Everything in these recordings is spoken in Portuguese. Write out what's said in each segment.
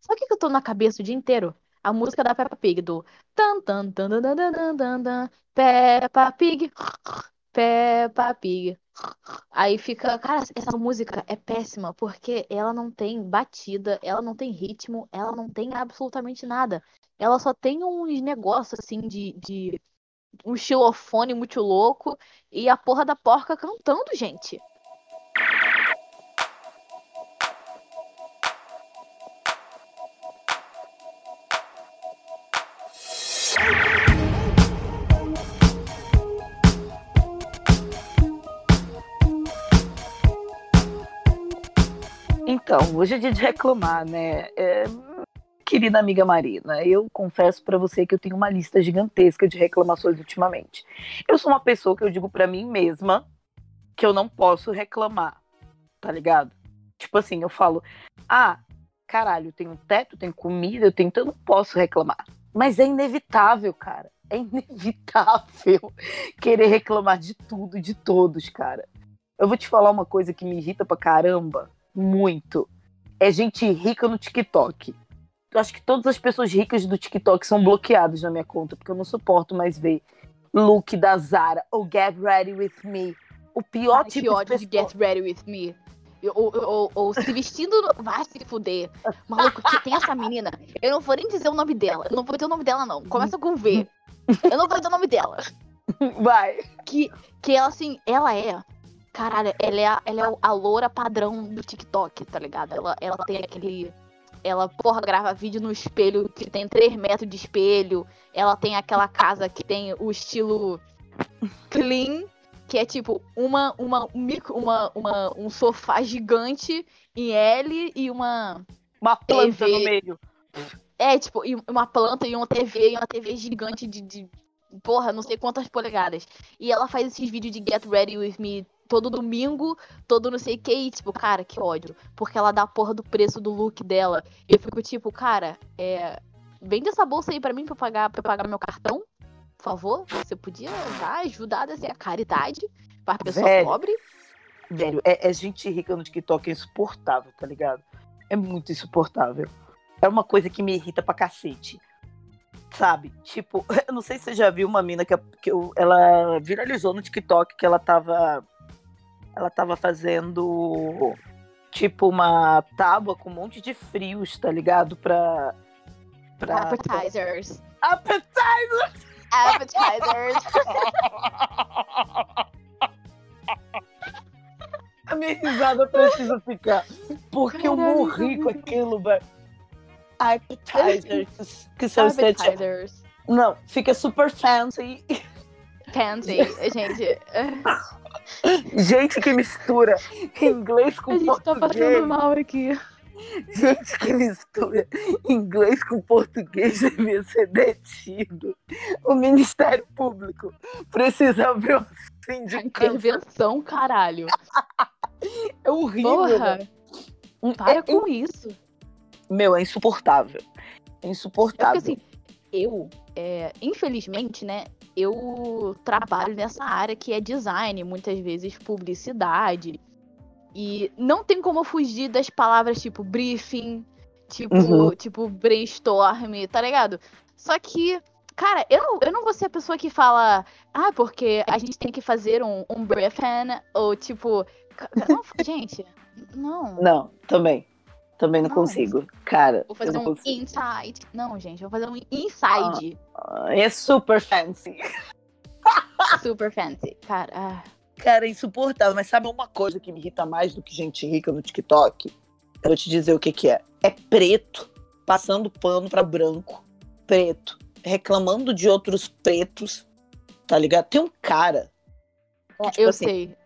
Só que eu tô na cabeça o dia inteiro? A música da Peppa Pig, do tan tan tan tan tan tan tan, Peppa Pig, Peppa Pig. Aí fica, cara, essa música é péssima porque ela não tem batida, ela não tem ritmo, ela não tem absolutamente nada. Ela só tem uns negócios assim de, de um xilofone muito louco e a porra da porca cantando, gente. Então, hoje é dia de reclamar, né? É, querida amiga Marina, eu confesso para você que eu tenho uma lista gigantesca de reclamações ultimamente. Eu sou uma pessoa que eu digo para mim mesma que eu não posso reclamar, tá ligado? Tipo assim, eu falo, ah, caralho, eu tenho teto, eu tenho comida, eu tenho, então eu não posso reclamar. Mas é inevitável, cara. É inevitável querer reclamar de tudo de todos, cara. Eu vou te falar uma coisa que me irrita pra caramba, muito. É gente rica no TikTok. Eu acho que todas as pessoas ricas do TikTok são bloqueadas na minha conta, porque eu não suporto mais ver look da Zara ou Get Ready With Me. O pior Ai, tipo que ódio de, Get Ready With Me. Ou, ou, ou, se vestindo. Vai se fuder. Maluco, que tem essa menina. Eu não vou nem dizer o nome dela. Eu não vou dizer o nome dela, não. Começa com V. Eu não vou dizer o nome dela. Vai. Que, que ela, assim, ela é. Caralho, ela é, a, ela é a loura padrão do TikTok, tá ligado? Ela, ela tem aquele. Ela, porra, grava vídeo no espelho que tem 3 metros de espelho. Ela tem aquela casa que tem o estilo clean, que é tipo uma, uma, um uma, uma, um sofá gigante em L e uma. Uma planta TV. no meio. É, tipo, e uma planta e uma TV, e uma TV gigante de, de. Porra, não sei quantas polegadas. E ela faz esses vídeos de Get Ready With Me todo domingo, todo não sei o que, e tipo, cara, que ódio. Porque ela dá a porra do preço do look dela. E eu fico tipo, cara, é. Vende essa bolsa aí pra mim pra eu pagar, pra eu pagar meu cartão. Por favor, você podia ajudar a ser a caridade pra pessoa Velho. pobre. Velho, é, é gente rica no TikTok, é insuportável, tá ligado? É muito insuportável. É uma coisa que me irrita pra cacete. Sabe? Tipo, eu não sei se você já viu uma mina que, que eu- ela viralizou no TikTok que ela tava. Ela tava fazendo tipo uma tábua com um monte de frios, tá ligado? Pra. pra Appetizers. Appetizer! Appetizers. A minha risada precisa ficar. Porque eu Caralho, morri que com aquilo, velho. Appetizer, que, são. Appetizers. Não, fica super fancy. Pansy. Gente, Gente que mistura inglês com a gente tá português. passando mal aqui. Gente que mistura inglês com português devia ser detido. O Ministério Público precisa abrir uma sindicância. Intervenção, caralho. É horrível. Porra, velho. para É- com isso. Meu, é insuportável. É É porque insuportável. assim, eu, é, infelizmente, né, eu trabalho nessa área que é design, muitas vezes publicidade. E não tem como fugir das palavras tipo briefing, tipo, Uhum. tipo brainstorm, tá ligado? Só que, cara, eu, não- eu não vou ser a pessoa que fala, ah, porque a gente tem que fazer um, um briefing, ou tipo, não, gente, não. Não, também. Também não, Não. consigo. Cara, Vou fazer não um consigo. inside. Não, gente, vou fazer um inside. Ah, É super fancy. Super fancy. Cara, ah, Cara, é insuportável. Mas sabe uma coisa que me irrita mais do que gente rica no TikTok? Eu vou te dizer o que que é. É preto passando pano pra branco. Preto. Reclamando de outros pretos. Tá ligado? Tem um cara, tipo eu assim, sei.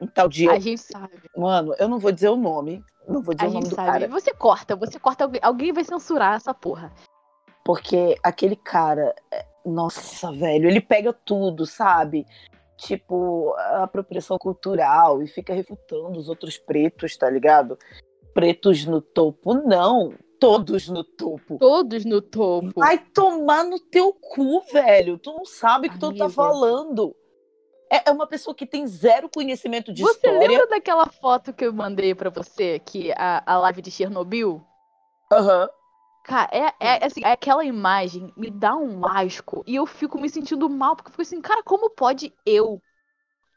um tal de... A gente sabe. Mano, eu não vou dizer o nome. Não vou dizer A o nome gente do sabe. cara. Você corta, você corta. Alguém, vai censurar essa porra. Porque aquele cara, é, nossa, velho, ele pega tudo, sabe? Tipo, a apropriação cultural e fica refutando os outros pretos, tá ligado? Pretos no topo, não. Todos no topo. Todos no topo. Vai tomar no teu cu, velho. Tu não sabe o que tu tá falando. É é uma pessoa que tem zero conhecimento de você história. lembra daquela foto que eu mandei pra você, que a, a live de Chernobyl? Aham. Cara, é, é, assim, aquela imagem me dá um asco e eu fico me sentindo mal, porque eu fico assim, cara, como pode eu,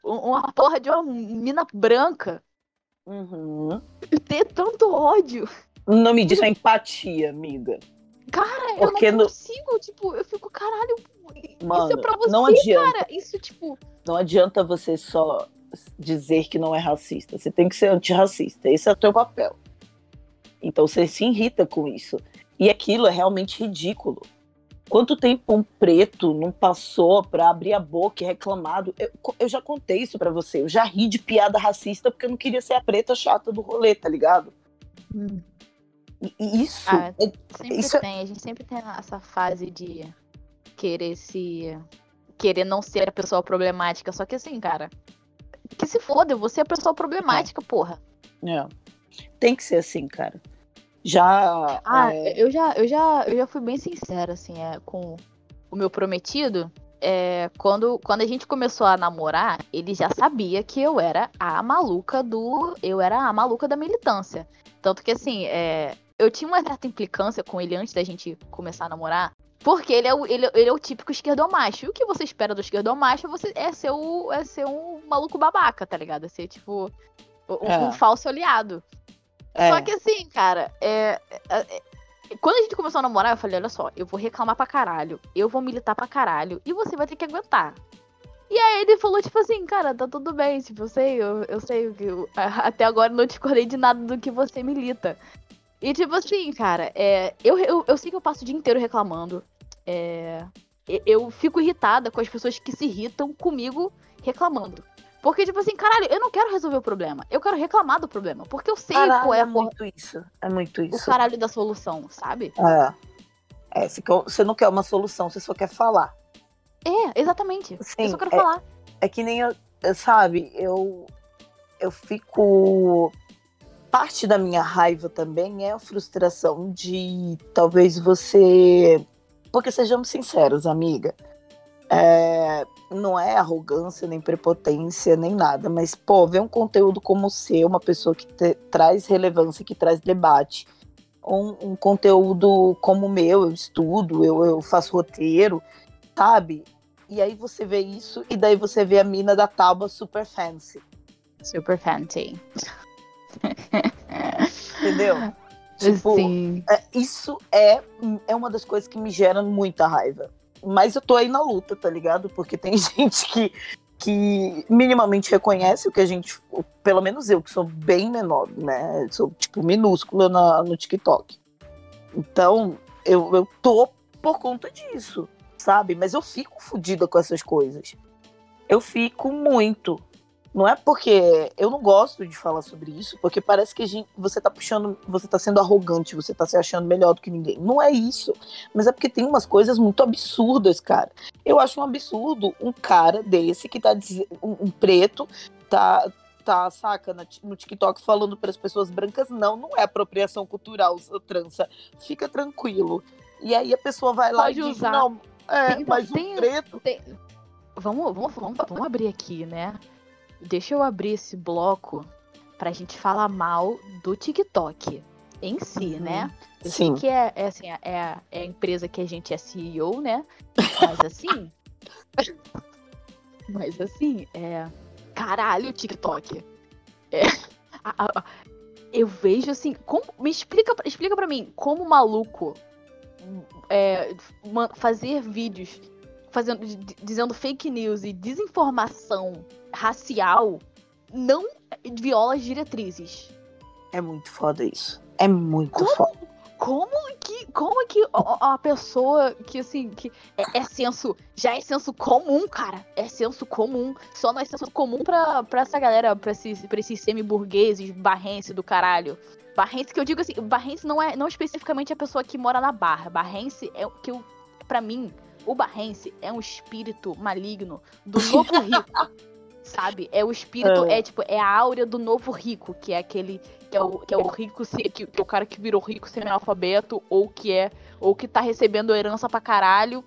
uma porra de uma mina branca, Uhum. ter tanto ódio? O nome disso é empatia, amiga. Cara, Porque eu não no- consigo, tipo, eu fico, caralho, isso Mano, é pra você, não adianta. cara. Isso, tipo, Não adianta você só dizer que não é racista. Você tem que ser antirracista. Esse é o teu papel. Então você se irrita com isso. E aquilo é realmente ridículo. Quanto tempo um preto não passou pra abrir a boca e reclamado? Eu, eu já contei isso pra você. Eu já ri de piada racista porque eu não queria ser a preta chata do rolê, tá ligado? E isso Ah, é sempre Isso é- tem, a gente sempre tem essa fase de querer se. querer não ser a pessoa problemática. Só que assim, cara, que se foda, você é a pessoa problemática, porra. É. Tem que ser assim, cara. Já. Ah, é, eu, já, eu, já, eu já fui bem sincera, assim, é, com o meu prometido. É, quando, quando a gente começou a namorar, ele já sabia que eu era a maluca do. Eu era a maluca da militância. Tanto que, assim, é, eu tinha uma certa implicância com ele antes da gente começar a namorar. Porque ele é o, ele, ele é o típico esquerdomacho. E o que você espera do esquerdomacho é você, é, ser o, é ser um maluco babaca, tá ligado? É ser, tipo, um, É. um falso aliado. é, Só que assim, cara, é, é- é- quando a gente começou a namorar, eu falei, olha só, eu vou reclamar pra caralho, eu vou militar pra caralho, e você vai ter que aguentar. E aí ele falou, tipo assim, cara, tá tudo bem, tipo, eu sei, eu, eu sei que. até agora eu não discordei de nada do que você milita. E tipo assim, cara, é, eu, eu, eu sei que eu passo o dia inteiro reclamando. É, eu fico irritada com as pessoas que se irritam comigo reclamando. Porque, tipo assim, caralho, eu não quero resolver o problema. Eu quero reclamar do problema. Porque eu sei caralho, qual é é a porra muito isso. É muito o isso. caralho da solução, sabe? É. É, você não quer uma solução, você só quer falar. É, exatamente. eu Sim, só quero é, falar. é que nem eu, eu- sabe, eu eu fico parte da minha raiva também é a frustração de talvez você, porque sejamos sinceros, amiga, é, não é arrogância nem prepotência nem nada, mas pô, ver um conteúdo como o seu, uma pessoa que te- traz relevância, que traz debate, um, um conteúdo como o meu, eu estudo, eu, eu faço roteiro, sabe? E aí você vê isso, e daí você vê a mina da tábua super fancy, Super fancy. Entendeu? Tipo, Sim. é, isso é, é uma das coisas que me gera muita raiva. Mas eu tô aí na luta, tá ligado? Porque tem gente que, que minimamente reconhece o que a gente. Pelo menos eu, que sou bem menor, né? Sou, tipo, minúscula na, no TikTok. Então, eu, eu tô por conta disso, sabe? Mas eu fico fodida com essas coisas. Eu fico muito. Não é porque eu não gosto de falar sobre isso, porque parece que gente, você tá puxando, você tá sendo arrogante, você tá se achando melhor do que ninguém. Não é isso. Mas é porque tem umas coisas muito absurdas, cara. Eu acho um absurdo um cara desse que tá dizendo, um, um preto tá tá, saca, no TikTok falando para as pessoas brancas, não, não é apropriação cultural, trança. Fica tranquilo. E aí a pessoa vai lá Pode e diz, usar. não, é, mas tem- um preto Tem- Vamos, vamos, vamos, vamos abrir aqui, né? Deixa eu abrir esse bloco pra gente falar mal do TikTok em si, Uhum. né? Eu Sim. sei que é, é assim, é, a- é a empresa que a gente é CEO, né? Mas assim. mas assim, é. Caralho, TikTok. É, a- a- eu vejo assim. Como, me explica, explica pra mim como o maluco é, ma- fazer vídeos fazendo, di- dizendo fake news e desinformação racial não viola as diretrizes. É muito foda isso. É muito Como? foda. Como que, como que a, a pessoa que assim, que é, é senso, já é senso comum, cara, é senso comum, só não é senso comum pra, pra essa galera, pra esses, pra esses semi-burgueses, barrense do caralho. Barrense que eu digo assim, barrense não é não especificamente a pessoa que mora na barra, barrense é o que eu, pra mim, o barrense é um espírito maligno do novo rico. Sabe? É o espírito, É. é tipo, é a áurea do novo rico, que é aquele que é o, que é o rico, que, que é o cara que virou rico semi-analfabeto, ou que é, ou que tá recebendo herança pra caralho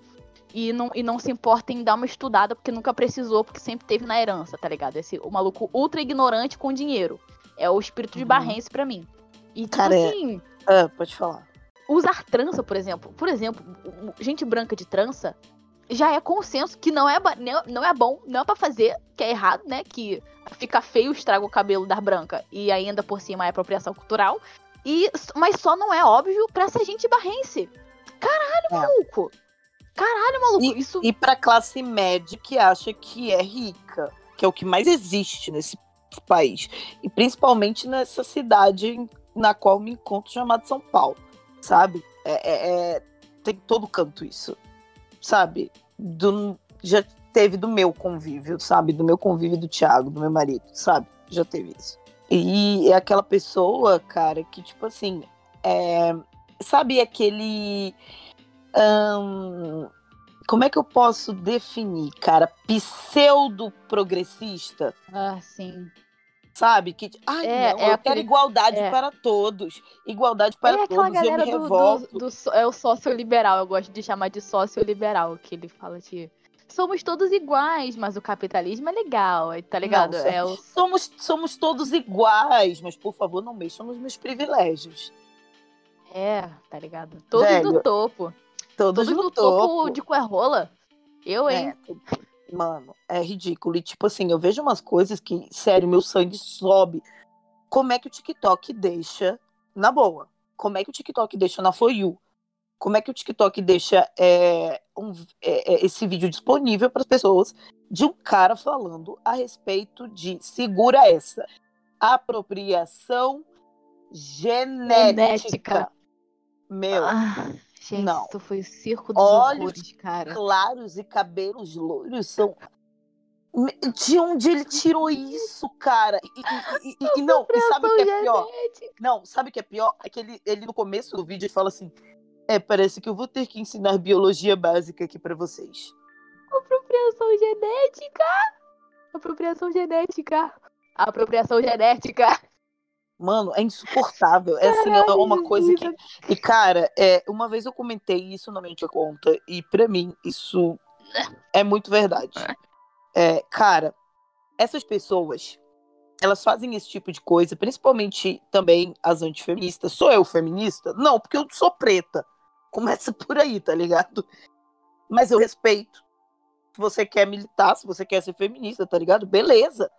e não, e não se importa em dar uma estudada porque nunca precisou, porque sempre teve na herança, tá ligado? Esse, o maluco ultra ignorante com dinheiro. É o espírito de Uhum. barrense pra mim. E tipo Cara, é- assim, Ah, pode falar. Usar trança, por exemplo. Por exemplo, gente branca de trança já é consenso que não é, não é bom, não é pra fazer, que é errado, né? Que fica feio, estraga o cabelo da branca e ainda por cima é apropriação cultural. E, mas só não é óbvio pra essa gente barrense. Caralho, é. maluco! Caralho, maluco! E, isso... e pra classe média que acha que é rica, que é o que mais existe nesse país. E principalmente nessa cidade na qual me encontro, chamada São Paulo. Sabe? É, é, é tem todo canto isso. Sabe? Do, já teve do meu convívio, sabe? Do meu convívio do Thiago, do meu marido, sabe? Já teve isso. E é aquela pessoa, cara, que, tipo assim, é, sabe aquele. como é que eu posso definir, cara? Pseudo-progressista? Ah, sim. Sabe? Que, ai, é, não, é eu aquele... quero igualdade é. para todos. Igualdade para é todos. Eu me do. Do, do, é o sócio liberal, eu gosto de chamar de sócio liberal, que ele fala de somos todos iguais, mas o capitalismo é legal, tá ligado? Não, é o... somos, somos todos iguais, mas por favor não mexam nos meus privilégios. É, tá ligado? Todos Velho, no topo. Todos, todos no, no topo. topo de rola. Eu, hein? É, mano, é ridículo. E tipo assim, eu vejo umas coisas que, sério, meu sangue sobe. Como é que o TikTok deixa, na boa, como é que o TikTok deixa na For You como é que o TikTok deixa é, um, é, é esse vídeo disponível para as pessoas de um cara falando a respeito de segura essa apropriação genética. genética. Meu, ah, gente, não. isso foi o circo dos Olhos horrores, cara. claros e cabelos loiros são de onde ele tirou isso, cara? E, e, e, e não, e sabe o que é pior? Não, sabe o que é pior? É que ele, ele no começo do vídeo ele fala assim: é, parece que eu vou ter que ensinar biologia básica aqui para vocês. Apropriação genética? Apropriação genética. Apropriação genética. Mano, é insuportável. É assim, é uma coisa que. E, cara, é, uma vez eu comentei isso na minha conta, e para mim, isso é muito verdade. É, cara, essas pessoas, elas fazem esse tipo de coisa, principalmente também as antifeministas. Sou eu feminista? Não, porque eu sou preta. Começa por aí, tá ligado? Mas eu respeito. Se você quer militar, se você quer ser feminista, tá ligado? Beleza.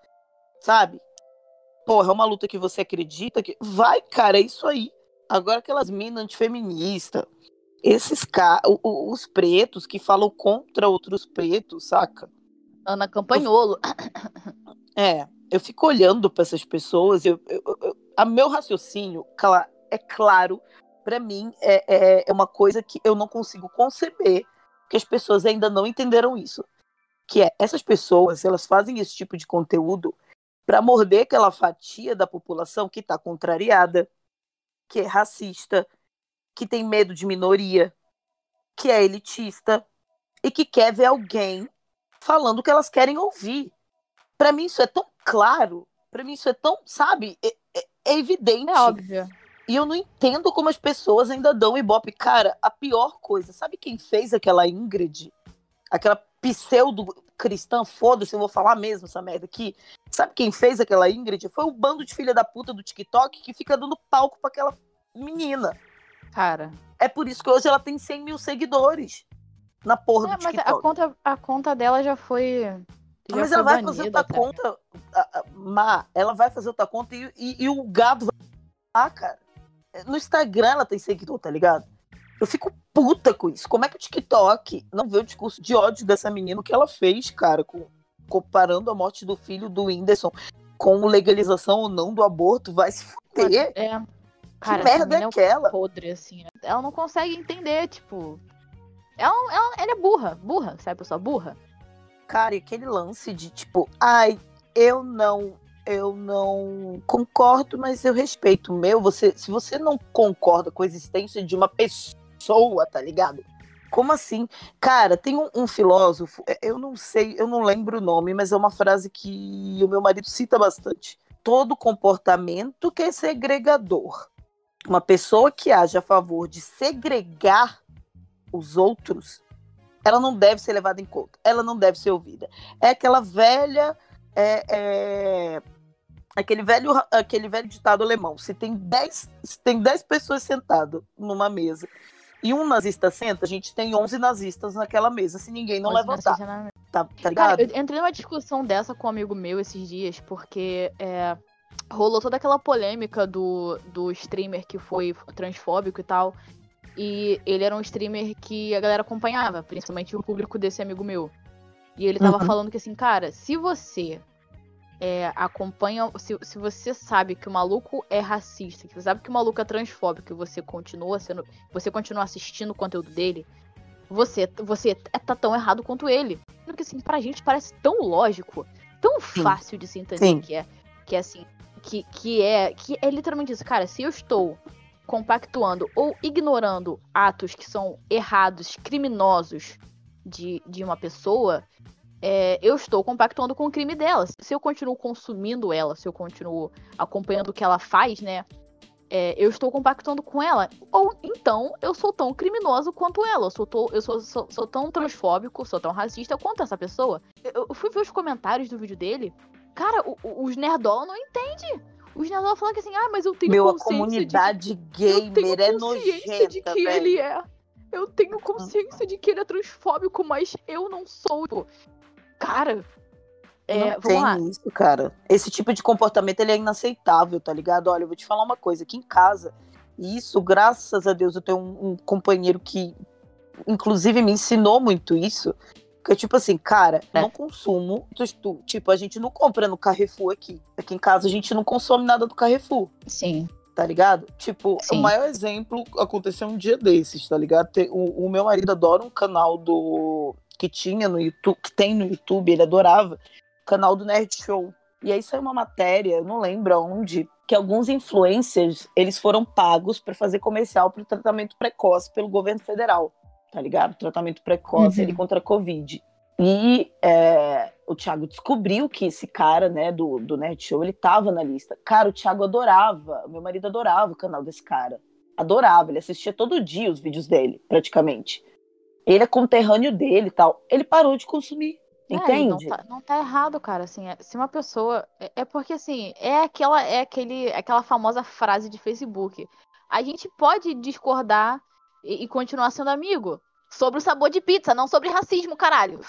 Sabe? Porra, é uma luta que você acredita que. Vai, cara, é isso aí. Agora aquelas minas antifeministas, esses caras, os pretos que falam contra outros pretos, saca? Ana Campanholo. É, eu fico olhando para essas pessoas, eu, eu, eu, a meu raciocínio, é claro para mim, é, é, é uma coisa que eu não consigo conceber que as pessoas ainda não entenderam isso. Que é, essas pessoas, elas fazem esse tipo de conteúdo para morder aquela fatia da população que está contrariada, que é racista, que tem medo de minoria, que é elitista e que quer ver alguém falando o que elas querem ouvir. Para mim isso é tão claro, para mim isso é tão, sabe, é, é, é evidente. É óbvio. E eu não entendo como as pessoas ainda dão ibope. Cara, a pior coisa, sabe quem fez aquela Ingrid? Aquela pseudo-cristã, foda-se, eu vou falar mesmo essa merda aqui. Sabe quem fez aquela Ingrid? Foi o bando de filha da puta do TikTok que fica dando palco pra aquela menina. Cara. É por isso que hoje ela tem 100 mil seguidores na porra é, do TikTok. Mas a conta, a conta dela já foi. Já mas foi ela vai fazer outra até. conta. Má, ela vai fazer outra conta e, e, e o gado vai. Ah, cara. No Instagram ela tem seguidor, tá ligado? Eu fico puta com isso. Como é que o TikTok não vê o discurso de ódio dessa menina, o que ela fez, cara, com, comparando a morte do filho do Whindersson com legalização ou não do aborto, vai se fuder. É. Cara, que merda é aquela? É podre, assim. Ela não consegue entender, tipo. Ela, ela, ela é burra, burra, sabe, pessoal? Burra. Cara, e aquele lance de tipo, ai, eu não eu não concordo, mas eu respeito o meu. Você, se você não concorda com a existência de uma pessoa, tá ligado? Como assim? Cara, tem um, um, filósofo, é, eu não sei, eu não lembro o nome, mas é uma frase que o meu marido cita bastante. Todo comportamento que é segregador. Uma pessoa que age a favor de segregar os outros, ela não deve ser levada em conta, ela não deve ser ouvida. É aquela velha é, é, aquele velho, aquele velho ditado alemão: se tem 10, se tem 10 pessoas sentadas numa mesa e um nazista senta, a gente tem 11 nazistas naquela mesa, se ninguém não levantar. Tá, tá ligado? Cara, eu entrei numa discussão dessa com um amigo meu esses dias, porque é, rolou toda aquela polêmica do, do streamer que foi transfóbico e tal. E ele era um streamer que a galera acompanhava, principalmente o público desse amigo meu. E ele tava uhum. falando que assim, cara, se você é, acompanha. Se, se você sabe que o maluco é racista, que você sabe que o maluco é transfóbico e você continua sendo. Você continua assistindo o conteúdo dele, você, você tá tão errado quanto ele. Porque assim, pra gente parece tão lógico, tão Sim. fácil de se entender Sim. que é. Que é assim. Que, que é. Que é literalmente isso. Cara, se eu estou compactuando ou ignorando atos que são errados, criminosos de, de uma pessoa, é, eu estou compactuando com o crime dela. Se eu continuo consumindo ela, se eu continuo acompanhando o que ela faz, né? É, eu estou compactuando com ela. Ou então eu sou tão criminoso quanto ela. Eu sou, tô, eu sou, sou, sou, tão transfóbico, sou tão racista quanto essa pessoa. Eu, eu fui ver os comentários do vídeo dele. Cara, o, o, os nerdola não entendem. Os nerdola falam que assim, ah, mas eu tenho Meu, consciência. Meu, a comunidade de, gamer é nojenta, de que velho. ele é. Eu tenho consciência de que ele é transfóbico, mas eu não sou. Cara. É, não tem lá. isso, cara. Esse tipo de comportamento ele é inaceitável, tá ligado? Olha, eu vou te falar uma coisa. Aqui em casa, isso, graças a Deus, eu tenho um, um companheiro que, inclusive, me ensinou muito isso. Porque, tipo assim, cara, é. não consumo. Tipo, a gente não compra no Carrefour aqui. Aqui em casa a gente não consome nada do Carrefour. Sim. Tá ligado? Tipo, Sim. o maior exemplo aconteceu um dia desses, tá ligado? O, o meu marido adora um canal do que tinha no YouTube, que tem no YouTube, ele adorava, o canal do Nerd Show. E aí saiu uma matéria, eu não lembro aonde, que alguns influencers, eles foram pagos para fazer comercial para o tratamento precoce pelo governo federal, tá ligado? Tratamento precoce uhum. ele contra a Covid. E é, o Thiago descobriu que esse cara, né, do, do Nerd Show, ele tava na lista. Cara, o Thiago adorava, meu marido adorava o canal desse cara. Adorava, ele assistia todo dia os vídeos dele, praticamente ele é conterrâneo dele e tal. Ele parou de consumir. É, entende? Não tá, não tá, errado, cara. Assim, é, se uma pessoa. É, é, porque, assim, é aquela, é aquele, aquela famosa frase de Facebook. A gente pode discordar e, e continuar sendo amigo sobre o sabor de pizza, não sobre racismo, caralho.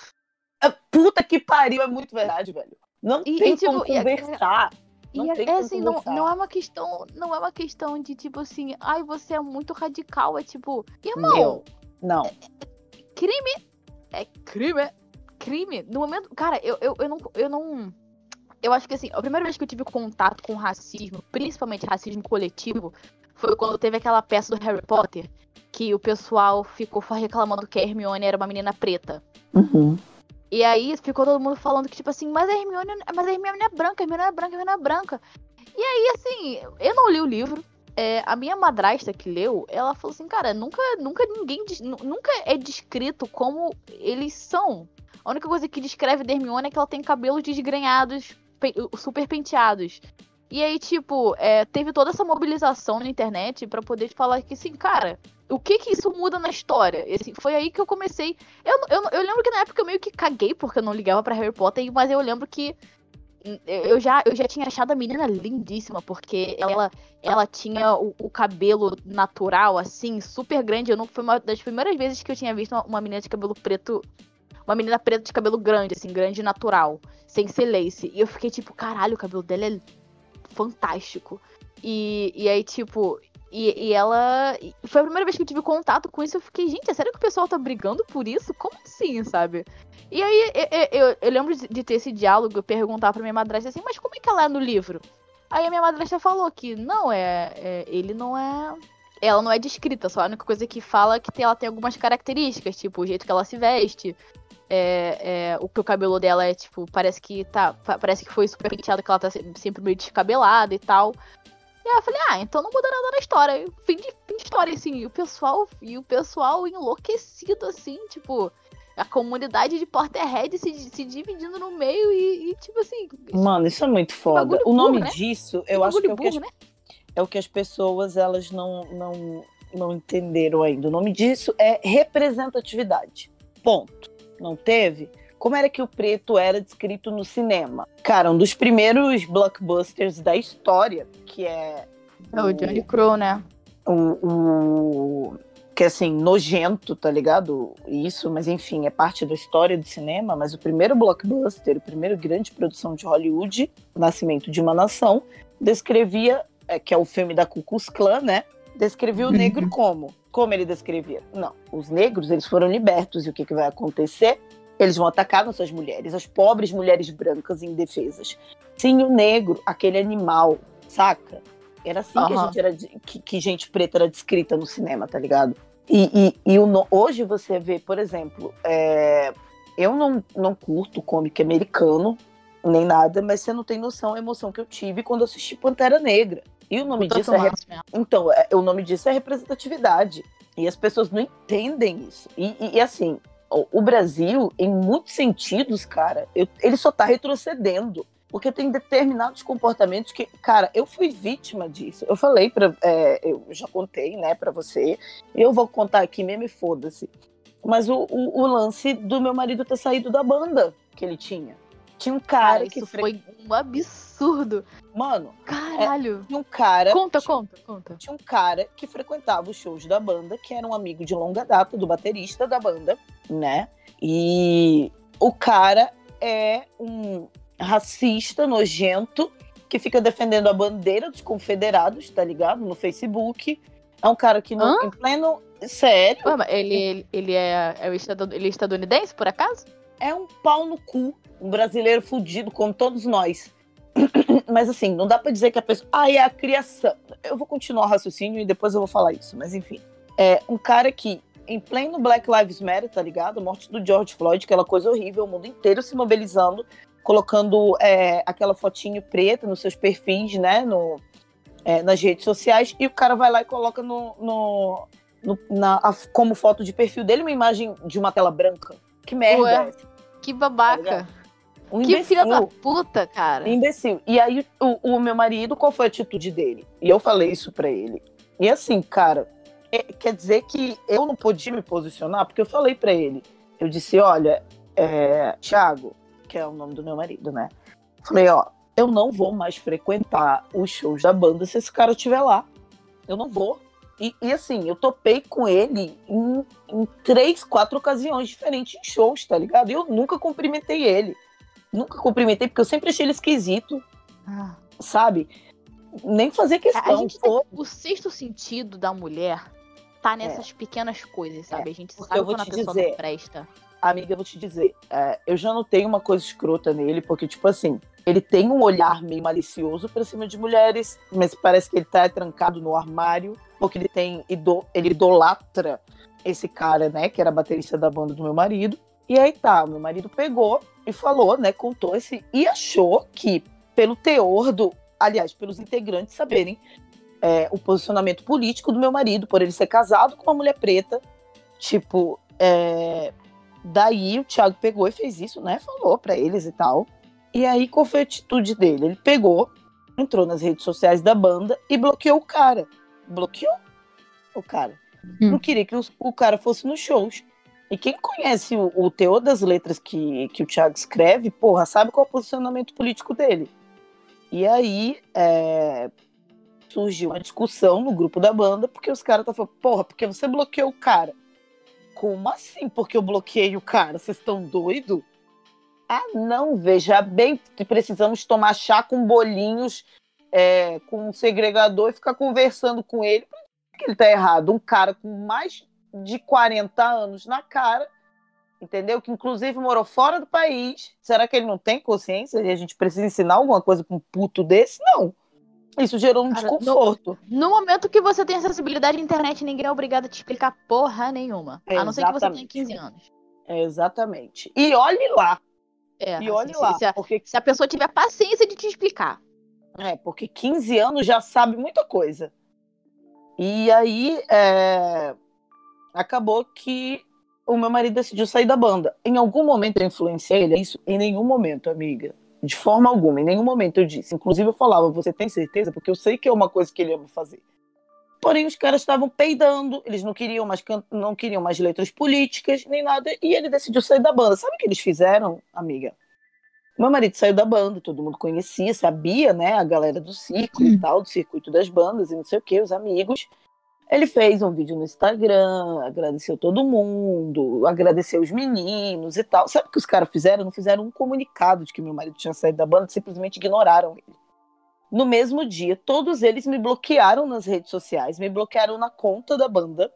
É, puta que pariu, é muito verdade, velho. Não e, tem e, tipo, como conversar. Não e é assim, não, não é uma questão, não é uma questão de tipo assim, ai, você é muito radical, é tipo, irmão, Meu, não. É, crime é crime. Crime. No momento. Cara, eu, eu, eu não. Eu não. Eu acho que assim, a primeira vez que eu tive contato com racismo, principalmente racismo coletivo, foi quando teve aquela peça do Harry Potter, que o pessoal ficou reclamando que a Hermione era uma menina preta. Uhum. E aí ficou todo mundo falando que, tipo assim, mas a Hermione, mas a Hermione é branca, a Hermione é branca, a Hermione é branca. E aí, assim, eu não li o livro, é, a minha madrasta que leu, ela falou assim, cara, nunca, nunca ninguém, nunca é descrito como eles são. A única coisa que descreve Hermione é que ela tem cabelos desgrenhados, super penteados. E aí, tipo, é, teve toda essa mobilização na internet para poder falar que, assim, cara, o que que isso muda na história? Assim, foi aí que eu comecei. Eu, eu, eu lembro que na época eu meio que caguei porque eu não ligava para Harry Potter, mas eu lembro que eu já, eu já tinha achado a menina lindíssima, porque ela, ela tinha o, o, cabelo natural, assim, super grande. Eu não foi uma das primeiras vezes que eu tinha visto uma, uma, menina de cabelo preto. Uma menina preta de cabelo grande, assim, grande natural, sem ser lace. E eu fiquei tipo, caralho, o cabelo dela é fantástico. E, e aí, tipo, e, e, ela. Foi a primeira vez que eu tive contato com isso. Eu fiquei, gente, é sério que o pessoal tá brigando por isso? Como assim, sabe? E aí eu, eu, eu lembro de ter esse diálogo, eu perguntar pra minha madrasta assim, mas como é que ela é no livro? Aí a minha madrasta falou que não, é, é ele não é. Ela não é descrita, só a única coisa que fala é que ela tem algumas características, tipo o jeito que ela se veste, é, é, o que o cabelo dela é, tipo, parece que tá. Parece que foi super penteado, que ela tá sempre meio descabelada e tal. E aí eu falei, ah, então não muda nada na história. Fim de, fim de história, assim. E o pessoal, e o pessoal enlouquecido, assim, tipo a comunidade de Potterhead se, se dividindo no meio e, e, tipo assim. Mano, isso é muito foda. O nome burro, né? disso, eu acho que, é o que, as, né? é o que as pessoas elas não, não, não entenderam ainda. O nome disso é representatividade. Ponto. Não teve? Como era que o preto era descrito no cinema? Cara, um dos primeiros blockbusters da história, que é. É o Johnny Crow, né? O, o, que é assim, nojento, tá ligado? Isso, mas enfim, é parte da história do cinema. Mas o primeiro blockbuster, o primeiro grande produção de Hollywood, O Nascimento de uma Nação, descrevia, é, que é o filme da Ku Klux Klan, né? Descrevia o uhum. negro como? Como ele descrevia? Não, os negros, eles foram libertos e o que, que vai acontecer? Eles vão atacar nossas mulheres, as pobres mulheres brancas indefesas. Sim, o negro, aquele animal, saca? Era assim uhum. que, gente era, que, que, gente preta era descrita no cinema, tá ligado? E, e, e o, hoje você vê, por exemplo, é, eu não, não curto comic americano, nem nada, mas você não tem noção da emoção que eu tive quando eu assisti Pantera Negra. E o nome disso é. Então, é, o nome disso é representatividade. E as pessoas não entendem isso. E, e, e assim, o Brasil, em muitos sentidos, cara, eu, ele só tá retrocedendo. Porque tem determinados comportamentos que, cara, eu fui vítima disso. Eu falei para, é, eu já contei, né, para você. Eu vou contar aqui mesmo, foda-se. Mas o, o, o, lance do meu marido ter saído da banda que ele tinha. Tinha um cara, cara que isso foi um absurdo. Mano, caralho. É, tinha um cara. Conta, tinha, conta, conta. Tinha um cara que frequentava os shows da banda, que era um amigo de longa data do baterista da banda, né? E o cara é um racista, nojento, que fica defendendo a bandeira dos confederados, tá ligado? No Facebook. É um cara que, no, em pleno. Sério? ele, ele, ele, é, é ele é estadunidense, por acaso? É um pau no cu. Um brasileiro fudido, como todos nós. mas assim, não dá para dizer que a pessoa. Ah, é a criação. Eu vou continuar o raciocínio e depois eu vou falar isso, mas enfim. É um cara que, em pleno Black Lives Matter, tá ligado? A morte do George Floyd, aquela coisa horrível, o mundo inteiro se mobilizando colocando é, aquela fotinho preta nos seus perfis, né, no, é, nas redes sociais, e o cara vai lá e coloca no, no, no na, a, como foto de perfil dele uma imagem de uma tela branca. Que merda! Ué, que babaca! Tá um que filha da puta, cara! Imbecil. E aí, o, o meu marido, qual foi a atitude dele? E eu falei isso para ele. E assim, cara, é, quer dizer que eu não podia me posicionar, porque eu falei para ele. Eu disse: olha, é, Thiago, que é o nome do meu marido, né? Falei, ó, eu não vou mais frequentar os shows da banda se esse cara estiver lá. Eu não vou. E, e, assim, eu topei com ele em, em, três, quatro ocasiões diferentes em shows, tá ligado? E eu nunca cumprimentei ele. Nunca cumprimentei, porque eu sempre achei ele esquisito. Ah. Sabe? Nem fazer questão. A gente tem, o sexto sentido da mulher tá nessas é. pequenas coisas, sabe? É. A gente sabe quando a pessoa dizer, não presta amiga, eu vou te dizer, é, eu já notei uma coisa escrota nele, porque, tipo assim, ele tem um olhar meio malicioso pra cima de mulheres, mas parece que ele tá trancado no armário, porque ele tem, ele idolatra esse cara, né, que era baterista da banda do meu marido. E aí tá, meu marido pegou e falou, né, contou esse, e achou que, pelo teor do, aliás, pelos integrantes saberem é, o posicionamento político do meu marido, por ele ser casado com uma mulher preta, tipo, é, Daí o Thiago pegou e fez isso, né? Falou para eles e tal. E aí qual foi a atitude dele? Ele pegou, entrou nas redes sociais da banda e bloqueou o cara. Bloqueou o cara. Hum. Não queria que o, o, cara fosse nos shows. E quem conhece o, teor das letras que, que o Thiago escreve, porra, sabe qual é o posicionamento político dele. E aí é, surgiu uma discussão no grupo da banda, porque os caras estavam falando, porra, porque você bloqueou o cara. Como assim? Porque eu bloqueei o cara? Vocês estão doidos? Ah, não, veja bem, precisamos tomar chá com bolinhos, é, com um segregador e ficar conversando com ele. Por que ele tá errado? Um cara com mais de 40 anos na cara, entendeu? Que inclusive morou fora do país. Será que ele não tem consciência e a gente precisa ensinar alguma coisa com um puto desse? Não. Isso gerou um Cara, desconforto. No, no, momento que você tem acessibilidade à internet, ninguém é obrigado a te explicar porra nenhuma. É, a não ser que você tenha 15 anos. É, exatamente. E olhe lá. É, e olhe assim, lá. Se a, porque... se a pessoa tiver paciência de te explicar. É, porque 15 anos já sabe muita coisa. E aí, é... acabou que o meu marido decidiu sair da banda. Em algum momento eu influenciei ele? Isso? Em nenhum momento, amiga. De forma alguma, em nenhum momento eu disse. Inclusive eu falava, você tem certeza? Porque eu sei que é uma coisa que ele ama fazer. Porém, os caras estavam peidando, eles não queriam mais não queriam mais letras políticas, nem nada, e ele decidiu sair da banda. Sabe o que eles fizeram, amiga? Meu marido saiu da banda, todo mundo conhecia, sabia, né? A galera do círculo e tal, do circuito das bandas e não sei o que, os amigos. Ele fez um vídeo no Instagram, agradeceu todo mundo, agradeceu os meninos e tal. Sabe o que os caras fizeram? Não fizeram um comunicado de que meu marido tinha saído da banda, simplesmente ignoraram ele. No mesmo dia, todos eles me bloquearam nas redes sociais, me bloquearam na conta da banda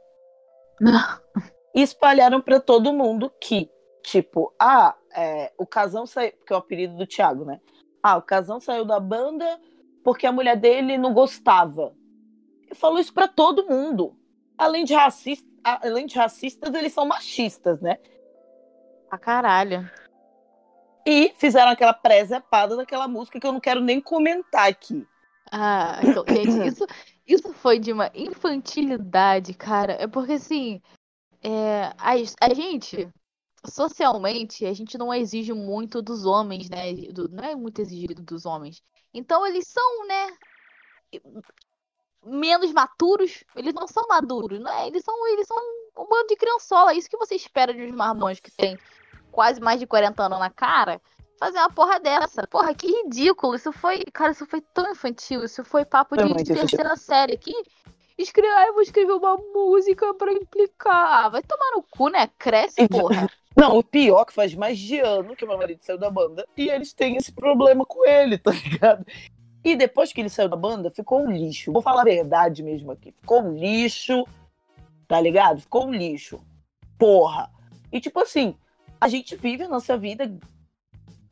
e espalharam para todo mundo que, tipo, ah, é, o Casão saiu, porque é o apelido do Thiago, né? Ah, o Casão saiu da banda porque a mulher dele não gostava. Eu falo isso para todo mundo. Além de racista, além de racistas, eles são machistas, né? A caralho. E fizeram aquela presepada daquela música que eu não quero nem comentar aqui. Ah, então, gente, isso, isso foi de uma infantilidade, cara. É porque, assim, é, a, a gente, socialmente, a gente não exige muito dos homens, né? Do, não é muito exigido dos homens. Então, eles são, né? Menos maturos. Eles não são maduros, não é? Eles são, eles são um bando de criançola. É isso que você espera de uns marmões que tem quase mais de 40 anos na cara, fazer uma porra dessa. Porra, que ridículo. Isso foi. Cara, isso foi tão infantil. Isso foi papo de, de terceira série aqui. Escrever, ah, eu vou escrever uma música pra implicar. Ah, vai tomar no cu, né? Cresce, porra. Não, o pior é que faz mais de ano que o meu marido saiu da banda e eles têm esse problema com ele, tá ligado? E depois que ele saiu da banda, ficou um lixo. Vou falar a verdade mesmo aqui. Ficou um lixo, tá ligado? Ficou um lixo. Porra. E tipo assim, a gente vive a nossa vida,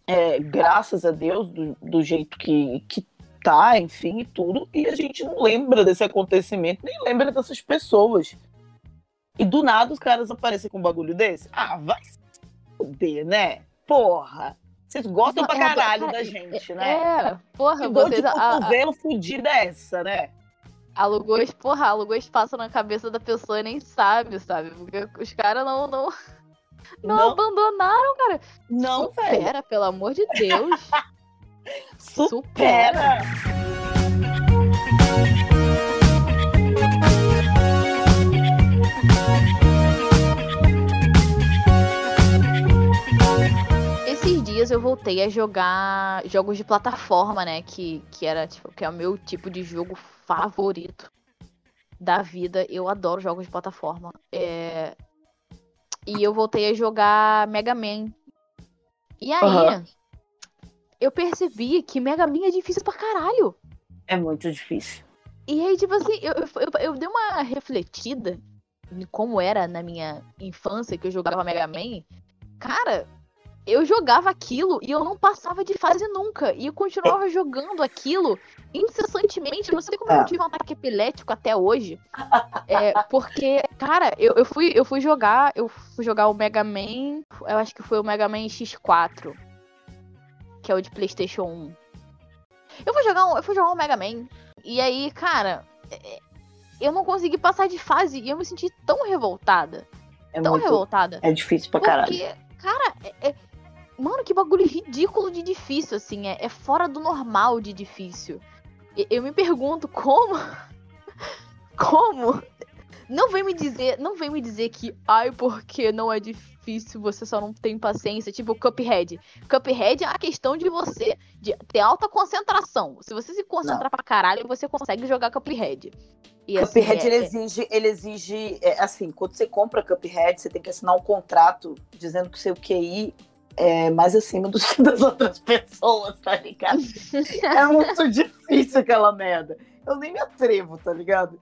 é, graças a Deus, do, do jeito que, que tá, enfim, e tudo, e a gente não lembra desse acontecimento, nem lembra dessas pessoas. E do nada os caras aparecem com um bagulho desse? Ah, vai se foder, né? Porra! Vocês gostam não, pra é, caralho é, da gente, né? É, porra, que vocês... de cotovelo a, fudida é essa, né? Alugou, porra, alugou espaço na cabeça da pessoa e nem sabe, sabe? Porque os caras não, não, não, não abandonaram, cara. Não, Supera, velho. pelo amor de Deus. Supera. Supera. Eu voltei a jogar jogos de plataforma, né? Que, que era tipo, que é o meu tipo de jogo favorito da vida. Eu adoro jogos de plataforma. É, e eu voltei a jogar Mega Man. E aí, uhum. eu percebi que Mega Man é difícil pra caralho. É muito difícil. E aí, tipo assim, eu, eu, eu dei uma refletida em como era na minha infância que eu jogava Mega Man. Cara, eu jogava aquilo e eu não passava de fase nunca. E eu continuava jogando aquilo incessantemente. Não sei como eu é. tive um ataque epilético até hoje. É, porque, cara, eu, eu, fui, eu fui jogar. Eu fui jogar o Mega Man. Eu acho que foi o Mega Man X4. Que é o de Playstation 1. Eu fui jogar um, eu fui jogar um Mega Man. E aí, cara, é, eu não consegui passar de fase e eu me senti tão revoltada. É tão muito, revoltada. É difícil pra caralho. Porque, cara, é, é Mano, que bagulho ridículo de difícil, assim. É, é fora do normal de difícil. E, eu me pergunto como. como? Não vem me dizer, não vem me dizer que, ai, porque não é difícil, você só não tem paciência, tipo Cuphead. Cuphead é a questão de você de ter alta concentração. Se você se concentrar não. pra caralho, você consegue jogar Cuphead. E, assim, Cuphead assim, é, ele exige, ele exige, é, assim, quando você compra Cuphead, você tem que assinar um contrato dizendo que o seu QI é, mais acima do que das outras pessoas, tá ligado? é muito difícil aquela merda. Eu nem me atrevo, tá ligado?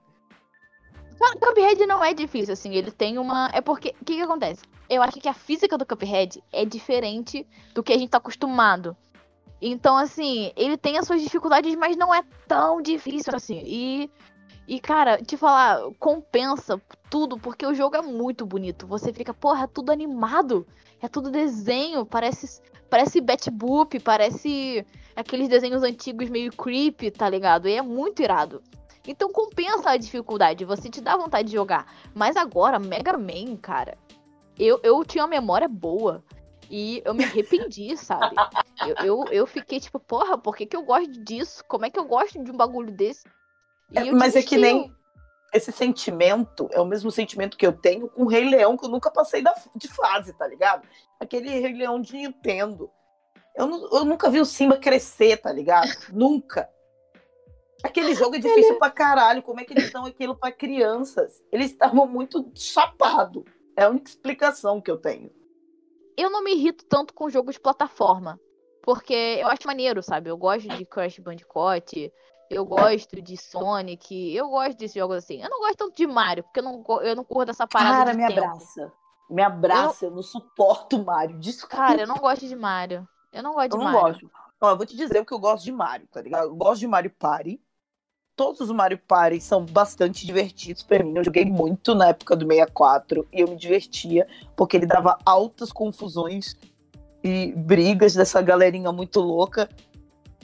Cuphead não é difícil, assim, ele tem uma. É porque. O que, que acontece? Eu acho que a física do Cuphead é diferente do que a gente tá acostumado. Então, assim, ele tem as suas dificuldades, mas não é tão difícil assim. E e, cara, te falar, compensa tudo, porque o jogo é muito bonito. Você fica, porra, tudo animado. É tudo desenho, parece parece Bat Boop, parece aqueles desenhos antigos meio creepy, tá ligado? E é muito irado. Então compensa a dificuldade, você te dá vontade de jogar. Mas agora, Mega Man, cara, eu, eu tinha uma memória boa. E eu me arrependi, sabe? Eu, eu, eu, fiquei tipo, porra, por que, que eu gosto disso? Como é que eu gosto de um bagulho desse? É, mas é que nem. Esse sentimento é o mesmo sentimento que eu tenho com o Rei Leão, que eu nunca passei da, de fase, tá ligado? Aquele Rei Leão de Nintendo. Eu, eu nunca vi o Simba crescer, tá ligado? nunca. Aquele jogo é difícil Ele... pra caralho. Como é que eles dão aquilo pra crianças? Eles estavam muito chapados. É a única explicação que eu tenho. Eu não me irrito tanto com jogos de plataforma. Porque eu acho maneiro, sabe? Eu gosto de Crash Bandicoot. Eu gosto de Sonic. Eu gosto desses jogos assim. Eu não gosto tanto de Mario, porque eu não, eu não curto dessa parada. Cara, me tempo. abraça. Me abraça. Eu, eu não suporto Mario. Desculpa. Cara, eu não gosto de Mario. Eu não gosto eu de não Mario. Gosto. Ó, eu vou te dizer o que eu gosto de Mario, tá ligado? Eu gosto de Mario Party todos os Mario Party são bastante divertidos para mim. Eu joguei muito na época do 64 e eu me divertia porque ele dava altas confusões e brigas dessa galerinha muito louca,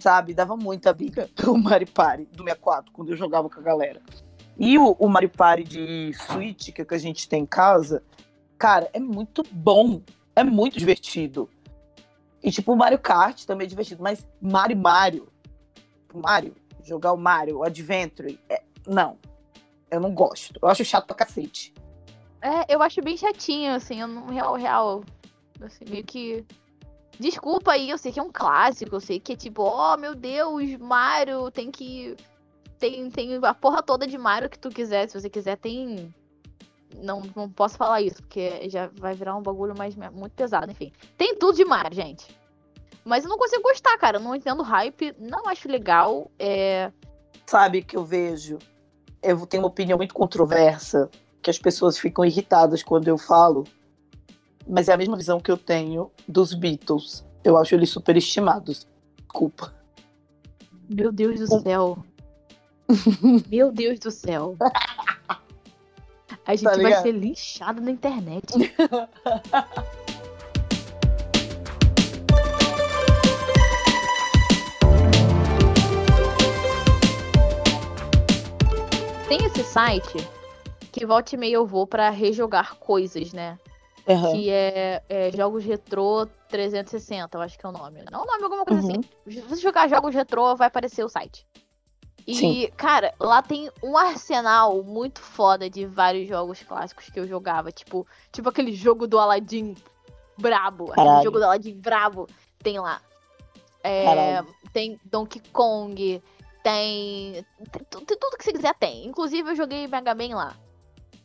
sabe? Dava muita briga o Mario Party do 64 quando eu jogava com a galera. E o, o Mario Party de Switch que, é que a gente tem em casa, cara, é muito bom, é muito divertido. E tipo, o Mario Kart também é divertido, mas Mario Mario, Mario jogar o Mario, o Adventure. É, não. Eu não gosto. Eu acho chato pra cacete. É, eu acho bem chatinho, assim, eu não, real, real. Assim, meio que. Desculpa aí, eu sei que é um clássico, eu sei que é tipo, oh meu Deus, Mario, tem que. Tem, tem a porra toda de Mario que tu quiser. Se você quiser, tem. Não, não posso falar isso, porque já vai virar um bagulho mais muito pesado, enfim. Tem tudo de Mario, gente. Mas eu não consigo gostar, cara. Eu não entendo hype, não acho legal. É... Sabe que eu vejo? Eu tenho uma opinião muito controversa, que as pessoas ficam irritadas quando eu falo. Mas é a mesma visão que eu tenho dos Beatles. Eu acho eles superestimados. Desculpa. Meu Deus do céu. Meu Deus do céu. A gente tá vai ser linchado na internet. tem esse site que volta e meia eu vou para rejogar coisas, né? Uhum. Que é, é, Jogos Retrô 360, eu acho que é o nome. Não é o nome, alguma coisa uhum. assim. Se você jogar Jogos Retrô, vai aparecer o site. E, Sim. cara, lá tem um arsenal muito foda de vários jogos clássicos que eu jogava. Tipo, tipo aquele jogo do Aladdin brabo. Caralho. Aquele jogo do Aladdin brabo tem lá. É, tem Donkey Kong, tem, tem, tem, tudo que você quiser tem. Inclusive eu joguei Mega Man lá.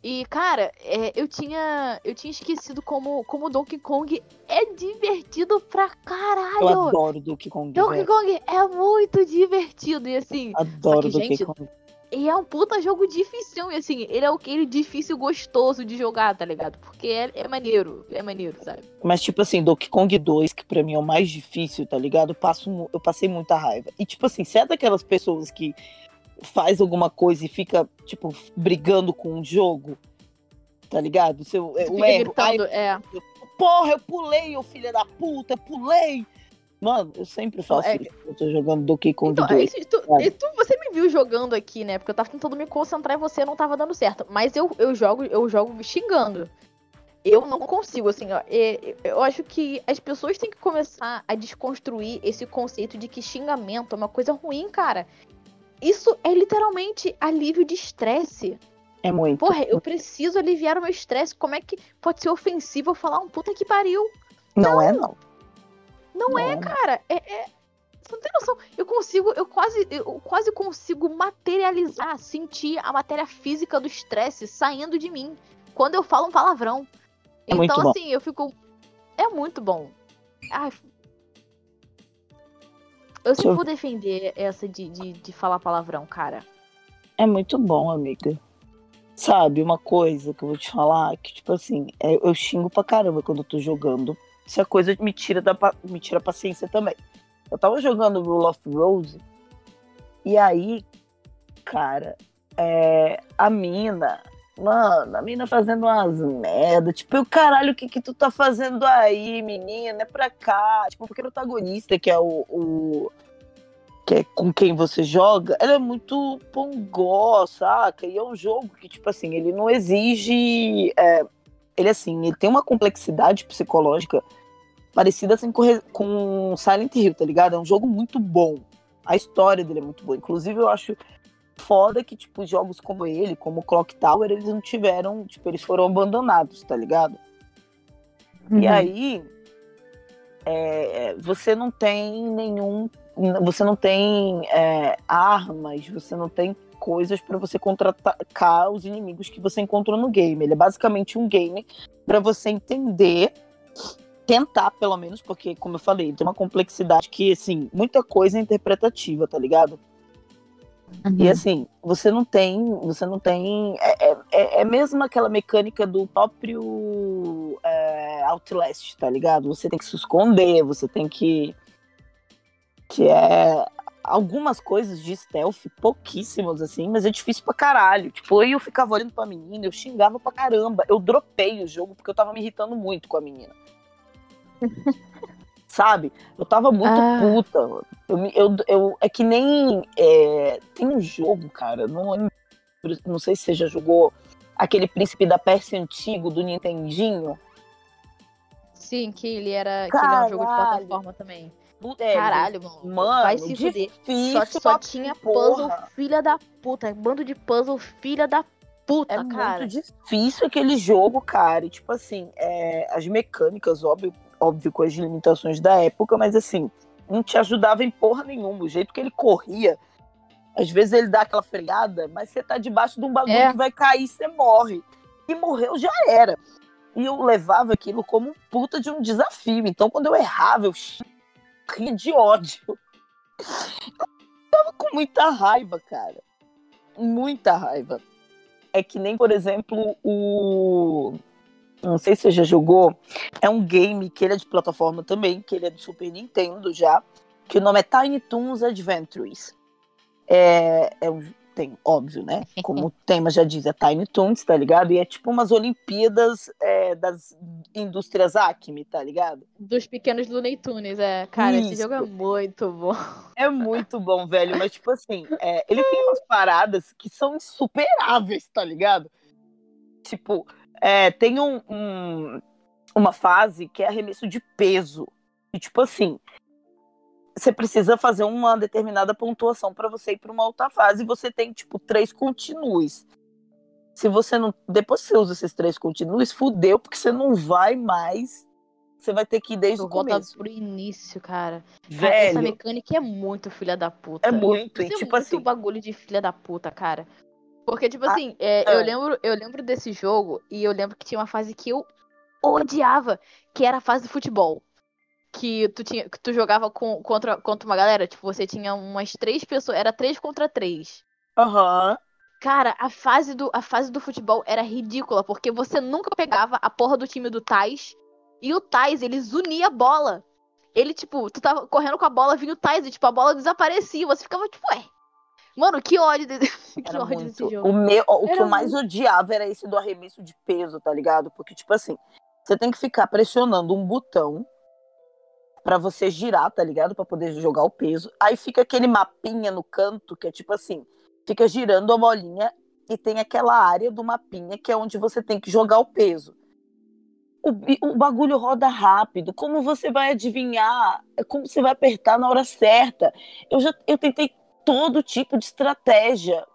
E, cara, é, eu tinha. Eu tinha esquecido como, como Donkey Kong é divertido pra caralho. Eu adoro Donkey Kong. Donkey. Kong é muito divertido. E assim. Adoro que, Donkey gente, Kong. E é um puta jogo difícil, e assim, ele é aquele difícil gostoso de jogar, tá ligado? Porque é, é maneiro, é maneiro, sabe? Mas, tipo assim, Donkey Kong 2, que pra mim é o mais difícil, tá ligado? Eu, passo, eu passei muita raiva. E, tipo assim, você é daquelas pessoas que faz alguma coisa e fica, tipo, brigando com um jogo, tá ligado? Seu, é, o erro. Gritando, ai, é. Porra, eu pulei, ô filha da puta, eu pulei. Mano, eu sempre faço é... isso. Eu tô jogando Donkey Kong então, 2. É tu, tu, você me viu jogando aqui, né? Porque eu tava tentando me concentrar em você não tava dando certo. Mas eu, eu jogo, eu jogo xingando. Eu não consigo, assim, ó. Eu acho que as pessoas têm que começar a desconstruir esse conceito de que xingamento é uma coisa ruim, cara. Isso é literalmente alívio de estresse. É muito. Porra, eu preciso aliviar o meu estresse. Como é que pode ser ofensivo eu falar um puta que pariu? Não, não. é, não. Não é, cara. É, é... Você não tem noção. Eu consigo, eu quase, eu quase consigo materializar, sentir a matéria física do estresse saindo de mim quando eu falo um palavrão. É então, assim, eu fico. É muito bom. Ai. Eu sempre vou defender essa de, de, de falar palavrão, cara. É muito bom, amiga. Sabe, uma coisa que eu vou te falar, que, tipo assim, é, eu xingo pra caramba quando eu tô jogando se a coisa me tira, da, me tira a paciência também. Eu tava jogando Rule of Rose, e aí, cara, é, a mina, mano, a mina fazendo umas merda, tipo, o caralho, o que que tu tá fazendo aí, menina? É pra cá. Tipo, porque o protagonista, que é o, o que é com quem você joga, ela é muito pongó, saca? E é um jogo que, tipo assim, ele não exige. É, ele, assim, ele tem uma complexidade psicológica parecida assim com, com Silent Hill, tá ligado? É um jogo muito bom. A história dele é muito boa. Inclusive, eu acho foda que, tipo, jogos como ele, como Clock Tower, eles não tiveram, tipo, eles foram abandonados, tá ligado? Uhum. E aí, é, você não tem nenhum. Você não tem é, armas, você não tem coisas para você contra-atacar os inimigos que você encontrou no game. Ele é basicamente um game para você entender, tentar pelo menos, porque, como eu falei, tem uma complexidade que, assim, muita coisa é interpretativa, tá ligado? Uhum. E assim, você não tem. Você não tem. É, é, é mesmo aquela mecânica do próprio é, Outlast, tá ligado? Você tem que se esconder, você tem que. Que é. Algumas coisas de stealth, pouquíssimas, assim, mas é difícil pra caralho. Tipo, eu ficava olhando pra menina, eu xingava pra caramba. Eu dropei o jogo porque eu tava me irritando muito com a menina. Sabe? Eu tava muito Ah. puta. Eu, eu, eu, é que nem. é, tem um jogo, cara, não. Não sei se você já jogou aquele príncipe da Pérsia antigo do Nintendinho. Sim, que ele era. Que ele é um jogo de plataforma também. É, Caralho, mano. Mano, vai se fuder. difícil Só, só tinha porra. puzzle filha da puta. Bando de puzzle filha da puta, É cara. muito difícil aquele jogo, cara. E, tipo assim, é, as mecânicas, óbvio, óbvio, com as limitações da época, mas assim, não te ajudava em porra nenhuma. O jeito que ele corria, às vezes ele dá aquela freada, mas você tá debaixo de um bagulho É. que vai cair, você morre. E morreu já era. E eu levava aquilo como um puta de um desafio. Então, quando eu errava, eu de ódio. Eu tava com muita raiva, cara. Muita raiva. É que nem, por exemplo, o. Não sei se você já jogou. É um game que ele é de plataforma também, que ele é do Super Nintendo já. Que o nome é Tiny Toons Adventures. É, é um, tem, óbvio, né? Como o tema já diz, é Tiny Toons, tá ligado? E é tipo umas Olimpíadas é, das indústrias Acme, tá ligado? Dos pequenos Looney Tunes, é. Cara, esse Isso. jogo é muito bom. É muito bom, velho. Mas, tipo assim, é, ele tem umas paradas que são insuperáveis, tá ligado? Tipo, é, tem um, um- uma fase que é arremesso de peso. E, tipo assim, você precisa fazer uma determinada pontuação para você ir para uma outra fase. E você tem, tipo, três continues. Se você não. Depois que você usa esses três continues, fudeu, porque você não vai mais. Você vai ter que ir desde o começo. pro início, cara. Cara, essa Velho, mecânica é muito filha da puta. é muito. E, Isso é tipo muito assim. bagulho de filha da puta, cara. Porque, tipo Ah, assim, é, é. eu, lembro, eu lembro desse jogo e eu lembro que tinha uma fase que eu odiava, que era a fase de futebol. Que tu, tinha, que tu jogava com, contra, contra uma galera, tipo, você tinha umas três pessoas, era três contra três. Aham. Cara, a fase do, a fase do futebol era ridícula, porque você nunca pegava a porra do time do Tais e o Tais, eles unia a bola. Ele, tipo, tu tava correndo com a bola, vinha o Tais e, tipo, a bola desaparecia. Você ficava, tipo, ué. Mano, que ódio, desse, que Era ódio desse muito. jogo. O, meu, o que eu mais odiava era esse do arremesso de peso, tá ligado? Porque, tipo assim, você tem que ficar pressionando um botão pra você girar, tá ligado? Pra poder jogar o peso. Aí fica aquele mapinha no canto que é tipo assim, fica girando a bolinha e tem aquela área do mapinha que é onde você tem que jogar o peso. O, o bagulho roda rápido. Como você vai adivinhar? É Como você vai apertar na hora certa? Eu já eu tentei todo tipo de estratégia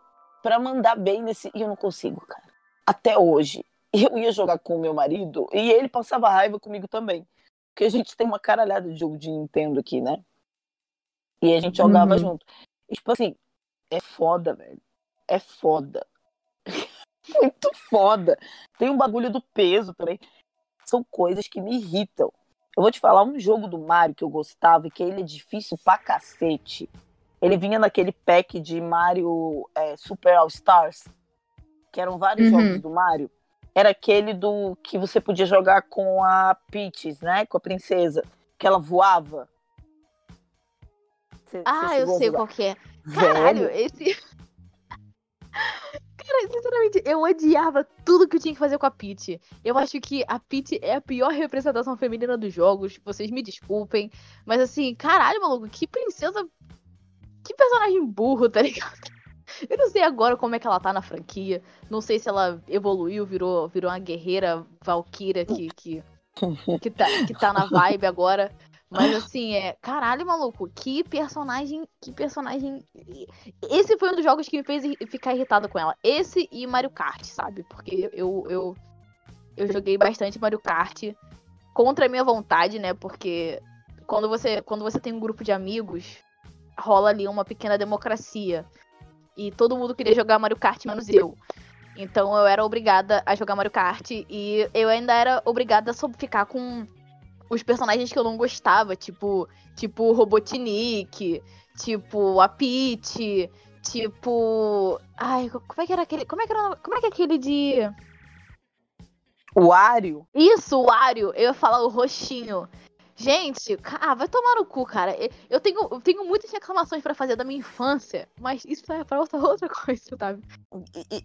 pra mandar bem nesse. E eu não consigo, cara. Até hoje. Eu ia jogar com o meu marido e ele passava raiva comigo também. Porque a gente tem uma caralhada de jogo de Nintendo aqui, né? E a gente jogava Uhum. junto. E, tipo assim, é foda, velho. É foda. Muito foda. Tem um bagulho do peso também. São coisas que me irritam. Eu vou te falar um jogo do Mario que eu gostava e que ele é difícil pra cacete. Ele vinha naquele pack de Mario é, Super All Stars, que eram vários Uhum. jogos do Mario. Era aquele do que você podia jogar com a Peaches, né? Com a princesa, que ela voava. Cê- cê Ah, eu chegou a sei qual que é. Caralho, Velho, esse. Cara, sinceramente, eu odiava tudo que eu tinha que fazer com a Peach. Eu acho que a Peach é a pior representação feminina dos jogos. Vocês me desculpem. Mas assim, caralho, maluco, que princesa. Que personagem burro, tá ligado? Eu não sei agora como é que ela tá na franquia. Não sei se ela evoluiu, virou, virou uma guerreira valkyra que, que, que, tá, que tá na vibe agora. Mas assim, é. Caralho, maluco, que personagem. Que personagem. Esse foi um dos jogos que me fez ficar irritado com ela. Esse e Mario Kart, sabe? Porque eu, eu, eu joguei bastante Mario Kart contra a minha vontade, né? Porque quando você, quando você tem um grupo de amigos, rola ali uma pequena democracia. E todo mundo queria jogar Mario Kart, menos eu. Então eu era obrigada a jogar Mario Kart e eu ainda era obrigada a ficar com os personagens que eu não gostava, tipo, tipo Robotnik, tipo a Peach, tipo, ai, como é que era aquele, como é que era, como é que é aquele de o Wario? Isso, o Wario. Eu ia falar o roxinho. Gente, ah, vai tomar no cu, cara. Eu tenho, eu tenho muitas reclamações para fazer da minha infância, mas isso é pra outra, outra coisa, sabe?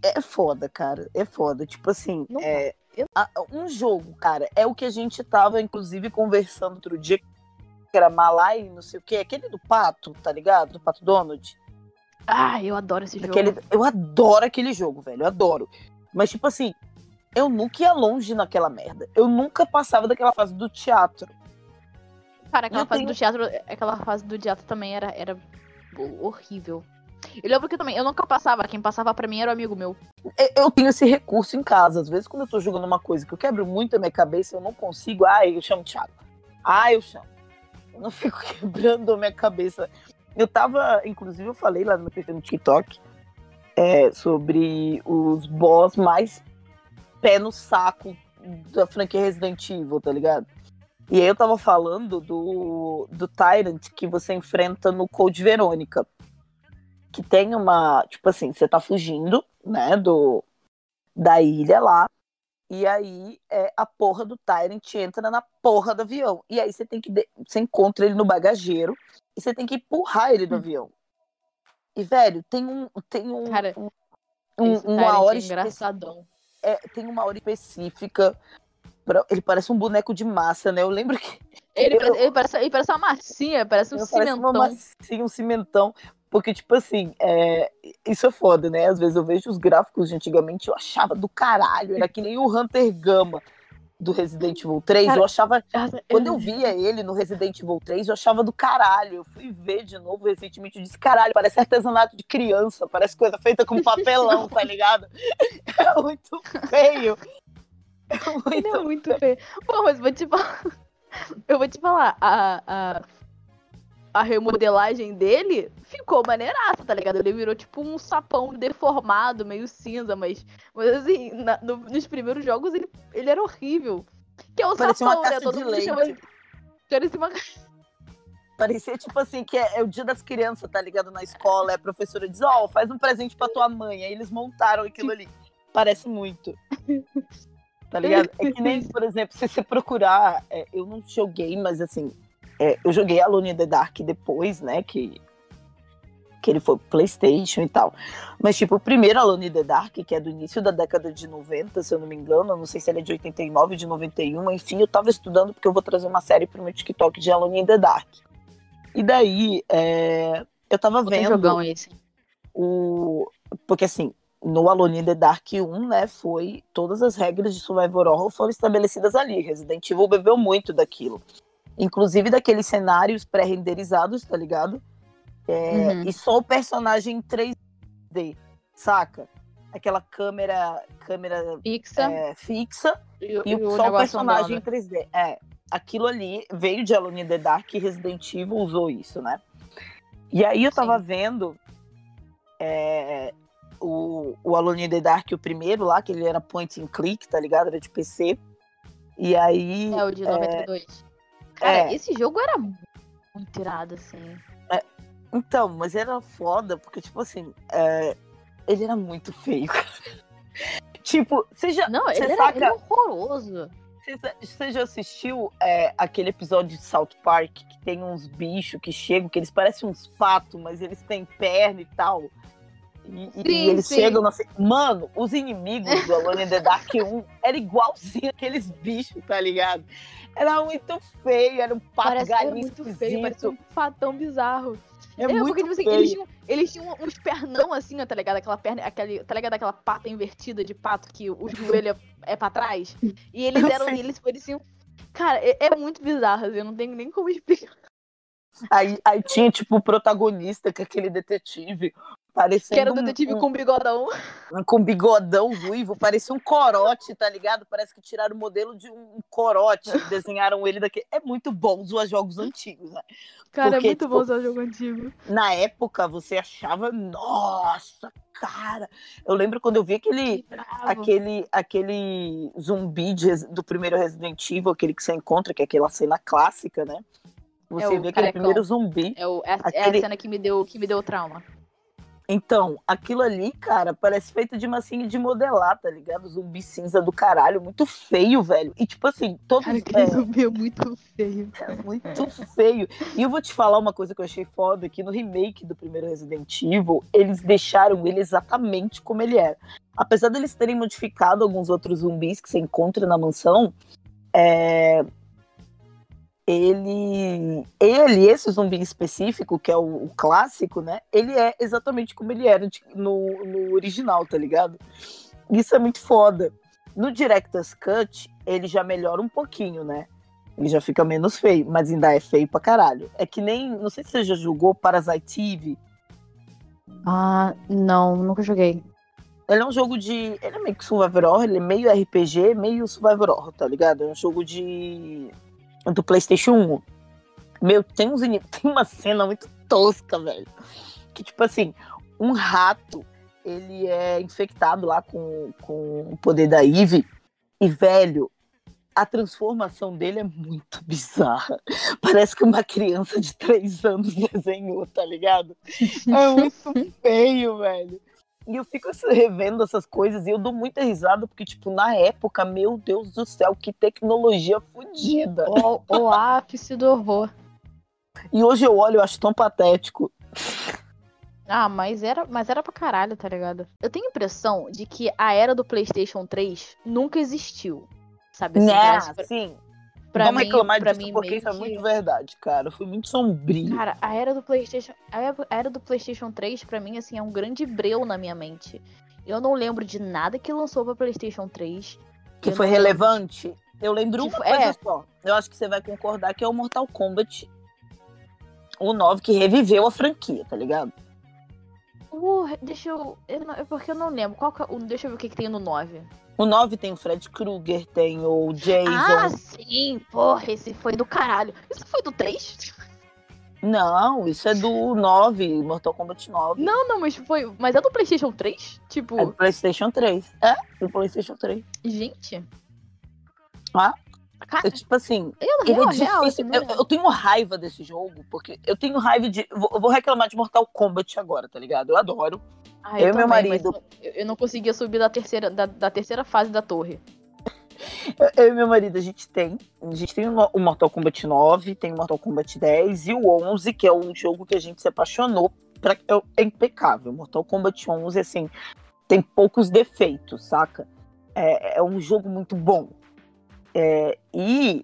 É foda, cara. É foda. Tipo assim, Não, é, um jogo, cara, é o que a gente tava, inclusive, conversando outro dia, que era Malai, não sei o quê. Aquele do Pato, tá ligado? Do Pato Donald. Ah, eu adoro esse aquele, jogo. Eu adoro aquele jogo, velho. Eu adoro. Mas, tipo assim, eu nunca ia longe naquela merda. Eu nunca passava daquela fase do teatro. Cara, aquela fase tenho... do teatro, aquela fase do teatro também era, era horrível. Eu lembro que também, eu nunca passava, quem passava pra mim era um amigo meu. Eu tenho esse recurso em casa. Às vezes, quando eu tô jogando uma coisa que eu quebro muito a minha cabeça, eu não consigo. Ah, eu chamo o Thiago. Ah, eu chamo. Eu não fico quebrando a minha cabeça. Eu tava, inclusive, eu falei lá no meu perfil no TikTok é, sobre os boss mais pé no saco da franquia Resident Evil, tá ligado? E aí eu tava falando do, do Tyrant que você enfrenta no Code Verônica. Que tem uma. Tipo assim, você tá fugindo, né, do, da ilha lá. E aí é, a porra do Tyrant entra na porra do avião. E aí você tem que. Você encontra ele no bagageiro e você tem que empurrar ele do hum. avião. E, velho, tem um. Tem um. Cara, um, uma hora é engraçadão. É, tem uma hora específica. Ele parece um boneco de massa, né? Eu lembro que. Ele, eu... parece, ele, parece, ele parece uma massinha, parece um cimentão. Parece massinha, um cimentão. Porque, tipo assim, é... isso é foda, né? Às vezes eu vejo os gráficos de antigamente, eu achava do caralho. Era que nem o Hunter Gama do Resident Evil 3. Cara, eu achava. Quando eu via ele no Resident Evil 3, eu achava do caralho. Eu fui ver de novo recentemente e disse: caralho, parece artesanato de criança, parece coisa feita com papelão, tá ligado? É muito feio. muito ele é muito feio. Pô, mas vou te falar. Eu vou te falar, a, a, a remodelagem dele ficou maneiraça, tá ligado? Ele virou tipo um sapão deformado, meio cinza, mas, mas assim, na, no, nos primeiros jogos ele, ele era horrível. Que é o Parecia sapão, né? Todo mundo chama ele. Parecia uma Parecia tipo assim, que é, é, o dia das crianças, tá ligado? Na escola, a professora diz, ó, oh, faz um presente pra tua mãe. Aí eles montaram aquilo ali. Parece muito. Tá ligado? É que nem, por exemplo, se você procurar, é, eu não joguei, mas assim, é, eu joguei Alone in the Dark depois, né? Que, que ele foi pro PlayStation e tal. Mas, tipo, o primeiro Alone in the Dark, que é do início da década de 90, se eu não me engano, eu não sei se ele é de 89, de 91, enfim, eu tava estudando porque eu vou trazer uma série pro meu TikTok de Alone in the Dark. E daí, é, eu tava vendo. jogão esse. O, porque assim, no Alone in the Dark 1, né, foi todas as regras de survival horror foram estabelecidas ali. Resident Evil bebeu muito daquilo. Inclusive daqueles cenários pré-renderizados, tá ligado? É, uhum. E só o personagem em 3D, saca? Aquela câmera câmera fixa, é, fixa e, e, e só o personagem andando. em 3D. É, aquilo ali veio de Alone in the Dark e Resident Evil usou isso, né? E aí eu tava Sim. vendo é, o, o Alone in the Dark, o primeiro lá, que ele era point and click, tá ligado? Era de PC. E aí. É, o de 92. É... Cara, é... esse jogo era muito irado, assim. É... Então, mas era foda, porque, tipo assim, é... ele era muito feio, cara. tipo, você já. Não, ele, era, saca... ele era horroroso. Você já assistiu é, aquele episódio de South Park que tem uns bichos que chegam, que eles parecem uns patos, mas eles têm perna e tal? E, sim, e eles sim. chegam assim, mano, os inimigos do Alone in the Dark 1 era igualzinho aqueles bichos, tá ligado? Era muito feio, era um pato galinho muito esquisito. feio, parecia um fatão bizarro. É, é muito porque, tipo assim, eles tinham, eles tinham uns pernão assim, tá ligado? Aquela perna, aquele, tá ligado? Aquela pata invertida de pato que o joelho é, é pra trás. E eles eram, eles pareciam Cara, é, é muito bizarro, assim, eu não tenho nem como explicar. Aí, aí tinha, tipo, o protagonista, que é aquele detetive, parecendo Que era o detetive um- com bigodão. com bigodão ruivo, parecia um corote, tá ligado? Parece que tiraram o modelo de um corote, desenharam ele daqui. É muito bom zoar jogos antigos, né? Cara, Porque, é muito tipo, bom usar jogo antigo. Na época, você achava, nossa, cara. Eu lembro quando eu vi aquele, aquele, aquele zumbi de do primeiro Resident Evil, aquele que você encontra, que é aquela cena clássica, né? Você É vê aquele carecão. primeiro zumbi. É, o, é, a- é aquele- a cena que me deu, que me deu trauma. Então, aquilo ali, cara, parece feito de massinha de modelar, tá ligado? Zumbi cinza do caralho, muito feio, velho. E tipo assim, todos. Cara, aquele é, zumbi é muito feio. muito feio. E eu vou te falar uma coisa que eu achei foda, que no remake do primeiro Resident Evil, eles deixaram ele exatamente como ele era. Apesar deles terem modificado alguns outros zumbis que você encontra na mansão, é, ele, ele, esse zumbi específico, que é o, o clássico, né? Ele é exatamente como ele era no, no original, tá ligado? Isso é muito foda. No Director's Cut, ele já melhora um pouquinho, né? Ele já fica menos feio, mas ainda é feio pra caralho. É que nem, não sei se você já jogou Parasite Eve. Ah, não, nunca joguei. Ele é um jogo de. Ele é meio que Survivor Horror, ele é meio RPG, meio Survivor Horror, tá ligado? É um jogo de. Do PlayStation 1. Meu, tem, uns, tem uma cena muito tosca, velho. Que, tipo assim, um rato, ele é infectado lá com, com o poder da Eve. E, velho, a transformação dele é muito bizarra. Parece que uma criança de três anos desenhou, tá ligado? É muito feio, velho. E eu fico assim, revendo essas coisas e eu dou muita risada, porque, tipo, na época, meu Deus do céu, que tecnologia fodida. O, o ápice do horror. E hoje eu olho eu acho tão patético. Ah, mas era, mas era pra caralho, tá ligado? Eu tenho a impressão de que a era do PlayStation 3 nunca existiu. Sabe assim? né? pra- Sim. Pra Vamos mim- reclamar pra disso, mim porque isso é muito verdade, cara. Foi muito sombrio. Cara, a era do PlayStation, a era- do PlayStation 3 pra mim assim é um grande breu na minha mente. Eu não lembro de nada que lançou pra PlayStation 3 que foi relevante. Eu lembro Que uma foi- coisa é. só. Eu acho que você vai concordar que é o Mortal Kombat. O 9 que reviveu a franquia, tá ligado? Uh, deixa eu, eu não- é porque eu não lembro. Qual que é o- deixa eu ver o que, que tem no 9. O 9 tem o Fred Krueger, tem o Jason. Ah, sim, porra, esse foi do caralho. Isso foi do 3? Não, isso é do 9, Mortal Kombat 9. Não, não, mas foi. Mas é do PlayStation 3? Tipo, É do PlayStation 3. É, do PlayStation 3. gente. Ah? Cara, É tipo assim, eu, ele é real, real, difícil. assim, eu, eu tenho raiva desse jogo, porque eu tenho raiva de. Vou, eu vou reclamar de Mortal Kombat agora, tá ligado? Eu adoro. Ah, eu e meu também, marido. Eu, não conseguia subir da terceira, da, da terceira fase da torre. Eu e meu marido, a gente tem. A gente tem o Mortal Kombat 9, tem o Mortal Kombat 10 e o 11, que é um jogo que a gente se apaixonou. Pra, é, é impecável. Mortal Kombat 11, assim, tem poucos defeitos, saca? É, é um jogo muito bom. É, e,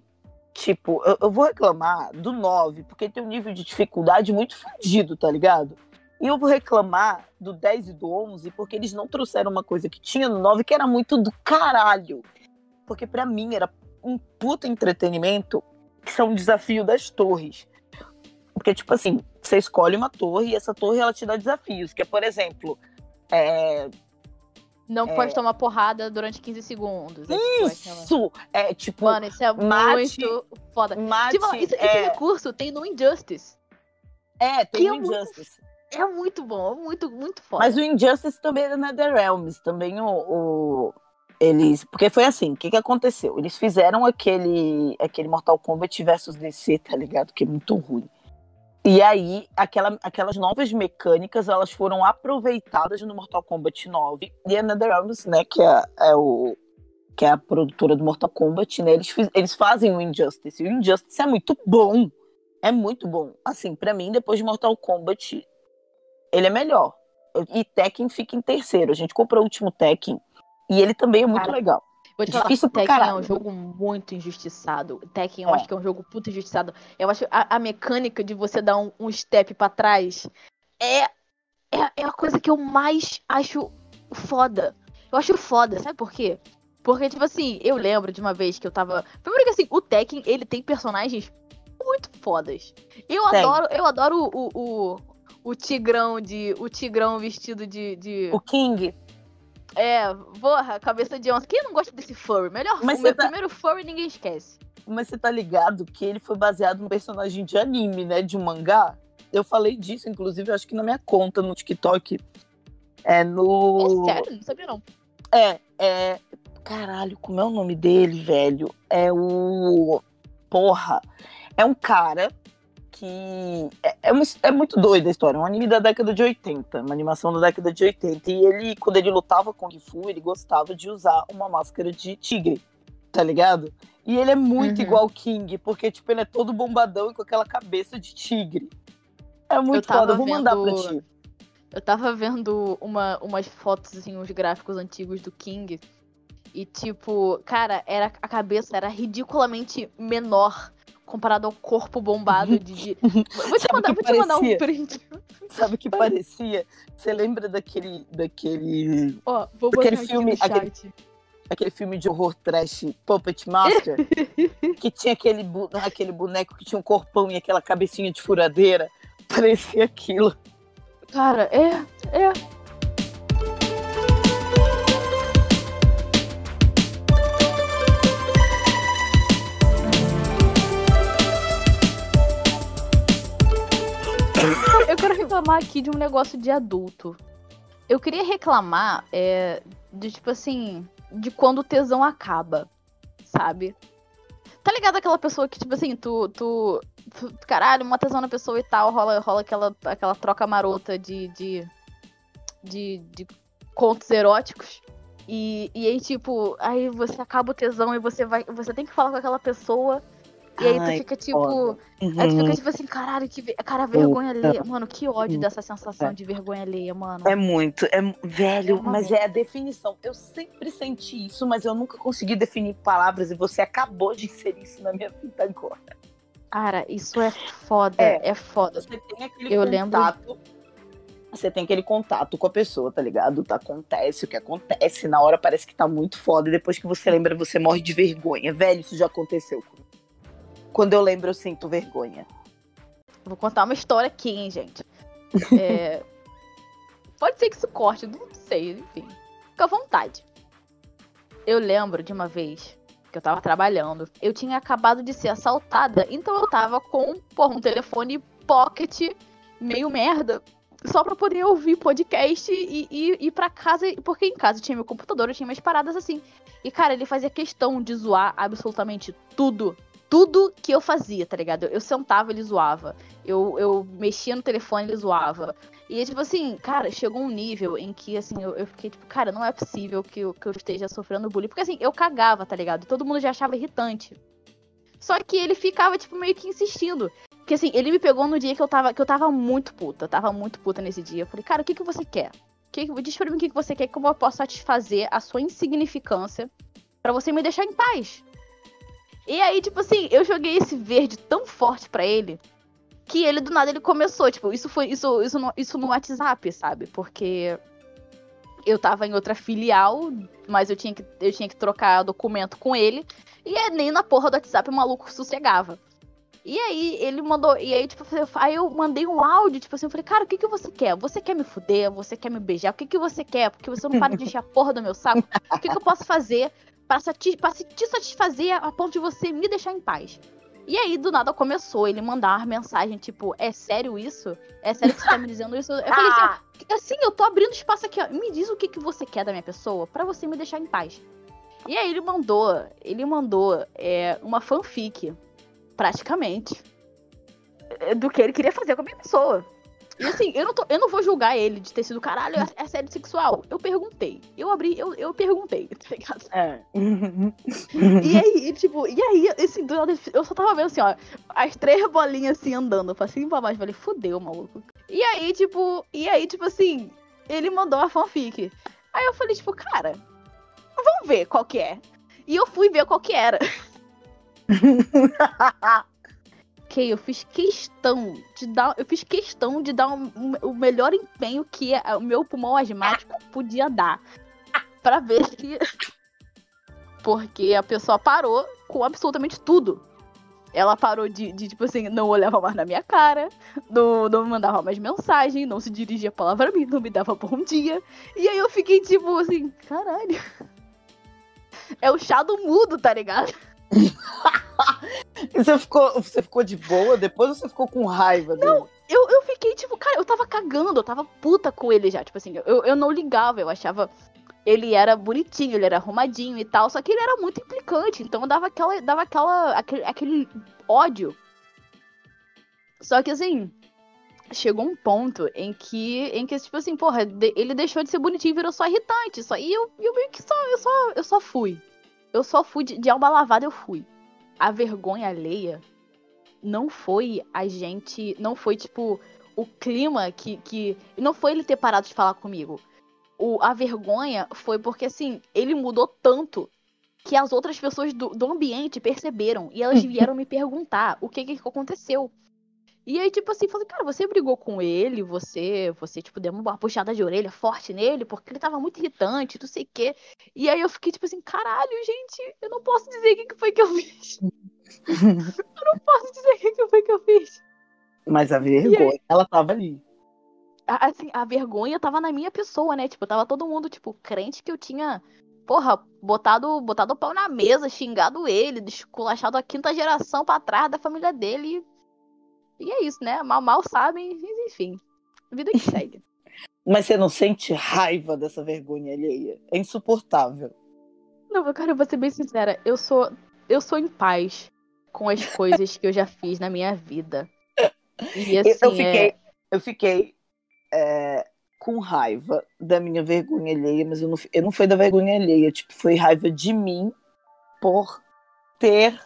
tipo, eu, eu vou reclamar do 9, porque tem um nível de dificuldade muito fodido, tá ligado? E eu vou reclamar do 10 e do 11, porque eles não trouxeram uma coisa que tinha no 9 que era muito do caralho. Porque pra mim era um puta entretenimento que são um desafio das torres. Porque, tipo assim, você escolhe uma torre e essa torre ela te dá desafios. Que é, por exemplo, é, Não É. pode tomar porrada durante 15 segundos. É tipo isso! É tipo, Mano, isso é mate- muito foda. mate, Tipo, isso- esse é, recurso tem no Injustice. é, tem que o é Injustice. É muito bom, é muito, muito foda. Mas o Injustice também é da NetherRealms, também o, o- eles, porque foi assim, o que que aconteceu? Eles fizeram aquele aquele Mortal Kombat versus DC, tá ligado? Que é muito ruim. E aí, aquela, aquelas novas mecânicas, elas foram aproveitadas no Mortal Kombat 9. E a NetherRealms, né, que é, é o que é a produtora do Mortal Kombat, né, eles, fiz- eles fazem o Injustice. E o Injustice é muito bom. É muito bom. Assim, pra mim, depois de Mortal Kombat, ele é melhor. E Tekken fica em terceiro. A gente comprou o último Tekken. E ele também é muito Cara, legal. Vou te falar, difícil pra Tekken é um jogo muito injustiçado. Tekken eu É. acho que é um jogo puto injustiçado. Eu acho a, a mecânica de você dar um, um step pra trás é, é, é a coisa que eu mais acho foda. Eu acho foda, sabe por quê? Porque, tipo assim, eu lembro de uma vez que eu tava. Primeiro que assim, o Tekken, ele tem personagens muito fodas. Eu Tem. adoro, eu adoro o, o, o tigrão de. O tigrão vestido de. de O King. É, porra, cabeça de onça. Quem não gosta desse furry? Melhor Mas meu tá- primeiro furry ninguém esquece. Mas você tá ligado que ele foi baseado num personagem de anime, né? De um mangá. Eu falei disso, inclusive, acho que na minha conta no TikTok. É no. É sério, não sabia não. É, é. Caralho, como é o nome dele, velho? É o. Porra. É um cara que. É, é, uma é muito doida a história. É um anime da década de 80, uma animação da década de 80. E ele, quando ele lutava com Kung Fu, ele gostava de usar uma máscara de tigre, tá ligado? E ele é muito Uhum. igual King, porque, tipo, ele é todo bombadão e com aquela cabeça de tigre. É muito foda, eu vou mandar pra vendo- ti. Eu tava vendo uma, umas fotos, assim, uns gráficos antigos do King. E, tipo, cara, era, a cabeça era ridiculamente menor comparado ao corpo bombado de. Vou te mandar, vou te mandar um print. Sabe o que parecia? Você lembra daquele. daquele. Ó, vou Aquele botar aqui filme- no aquele- aquele filme de horror trash Puppet Master, que tinha aquele, aquele boneco que tinha um corpão e aquela cabecinha de furadeira. Parecia aquilo. Cara, é, é. Eu quero reclamar aqui de um negócio de adulto. Eu queria reclamar é, de, tipo assim, de quando o tesão acaba, sabe? Tá ligado aquela pessoa que, tipo assim, tu, tu, tu- caralho, uma tesão na pessoa e tal, rola, rola aquela, aquela troca marota de, de, de, de contos eróticos. E, e aí, tipo, aí você acaba o tesão e você vai. Você tem que falar com aquela pessoa. E aí tu Ai, fica tipo. foda. Aí tu Uhum. fica tipo assim, caralho, que. Cara, vergonha alheia. Mano, que ódio dessa sensação É. de vergonha alheia, mano. É muito, é velho, É mas é a definição. Eu sempre senti isso, mas eu nunca consegui definir palavras e você acabou de inserir isso na minha vida agora. Cara, isso é foda. É. É, foda. Você tem aquele Eu lembro- contato. Você tem aquele contato com a pessoa, tá ligado? Tá, acontece o que acontece. Na hora parece que tá muito foda. E depois que você lembra, você morre de vergonha. Velho, isso já aconteceu comigo. Quando eu lembro, eu sinto vergonha. Vou contar uma história aqui, hein, gente. É, Pode ser que isso corte, não sei, enfim. Fica à vontade. Eu lembro de uma vez que eu tava trabalhando. Eu tinha acabado de ser assaltada, então eu tava com porra, um telefone pocket meio merda. Só pra poder ouvir podcast e, e ir pra casa. Porque em casa tinha meu computador, eu tinha minhas paradas assim. E, cara, ele fazia questão de zoar absolutamente tudo. Tudo que eu fazia, tá ligado? Eu sentava, ele zoava. Eu, eu mexia no telefone, ele zoava. E, tipo assim, cara, chegou um nível em que, assim, eu, eu fiquei tipo, cara, não é possível que eu, que eu esteja sofrendo bullying. Porque, assim, eu cagava, tá ligado? Todo mundo já achava irritante. Só que ele ficava, tipo, meio que insistindo. Porque, assim, ele me pegou no dia que eu tava, que eu tava muito puta. Tava muito puta nesse dia. Eu falei, cara, o que, que você quer? Que, diz pra mim o que, que você quer, como eu posso satisfazer a sua insignificância pra você me deixar em paz. E aí, tipo assim, eu joguei esse verde tão forte pra ele que ele do nada ele começou, tipo, isso foi isso isso no, isso no WhatsApp, sabe? Porque eu tava em outra filial, mas eu tinha que eu tinha que trocar documento com ele e nem na porra do WhatsApp o maluco sossegava. E aí ele mandou, e aí tipo, aí eu mandei um áudio, tipo assim, eu falei, cara, o que que você quer? Você quer me fuder? Você quer me beijar? O que que você quer? Porque você não para de encher a porra do meu saco. O que que eu posso fazer pra se- te satisfazer a ponto de você me deixar em paz? E aí, do nada, começou ele mandar uma mensagem, tipo, é sério isso? É sério que você tá me dizendo isso? Eu falei assim, Ah, assim, eu tô abrindo espaço aqui, ó. Me diz o que, que você quer da minha pessoa pra você me deixar em paz. E aí ele mandou, ele mandou é, uma fanfic, praticamente, do que ele queria fazer com a minha pessoa. E assim, eu não, tô- eu não vou julgar ele de ter sido caralho, é, sério sexual. Eu perguntei. Eu abri, eu, eu perguntei, tá ligado? é. E aí, tipo, e aí, do nada, eu só tava vendo assim, ó, as três bolinhas assim andando pra cima e pra baixo. Falei, fudeu, maluco. E aí, tipo, e aí, tipo assim, ele mandou a fanfic. Aí eu falei, tipo, cara, vamos ver qual que é. E eu fui ver qual que era. Eu fiz questão de dar. Eu fiz questão de dar um- um- o melhor empenho que a- o meu pulmão asmático podia dar. Pra ver se. Porque a pessoa parou com absolutamente tudo. Ela parou de, de, tipo assim, não olhava mais na minha cara, não, não me mandava mais mensagem, não se dirigia a palavra a mim, não me dava bom dia. E aí eu fiquei tipo assim, caralho. É o chá do mudo, tá ligado? e você ficou, você ficou de boa? Depois você ficou com raiva dele? Não, eu, eu fiquei tipo, cara, eu tava cagando, eu tava puta com ele já. Tipo assim, eu, eu não ligava, eu achava ele era bonitinho, ele era arrumadinho e tal, só que ele era muito implicante, então dava aquela, dava aquela, aquele, aquele ódio. Só que assim, chegou um ponto em que, em que tipo assim, porra, de, ele deixou de ser bonitinho e virou só irritante, só e eu, eu meio que só, eu só, eu só fui. Eu só fui de, de alma lavada, eu fui. A vergonha alheia não foi a gente, não foi tipo o clima que que não foi ele ter parado de falar comigo o, a vergonha foi porque, assim, ele mudou tanto que as outras pessoas do, do ambiente perceberam e elas vieram me perguntar o que que aconteceu. E aí, tipo assim, falei, cara, você brigou com ele, você, você, tipo, deu uma puxada de orelha forte nele, porque ele tava muito irritante, não sei o quê. E aí eu fiquei, tipo assim, caralho, gente, eu não posso dizer o que foi que eu fiz. eu não posso dizer o que foi que eu fiz. Mas a vergonha, ela tava ali assim, a vergonha tava na minha pessoa, né? Tipo, tava todo mundo, tipo, crente que eu tinha, porra, botado, botado o pau na mesa, xingado ele, desculachado a quinta geração pra trás da família dele. E é isso, né? Mal, mal sabem, enfim. Vida que segue. Mas você não sente raiva dessa vergonha alheia? É insuportável. Não, cara, eu vou ser bem sincera. Eu sou, eu sou em paz com as coisas que eu já fiz na minha vida. E assim, eu fiquei, é... eu fiquei é, com raiva da minha vergonha alheia, mas eu não, eu não foi da vergonha alheia, tipo, foi raiva de mim por ter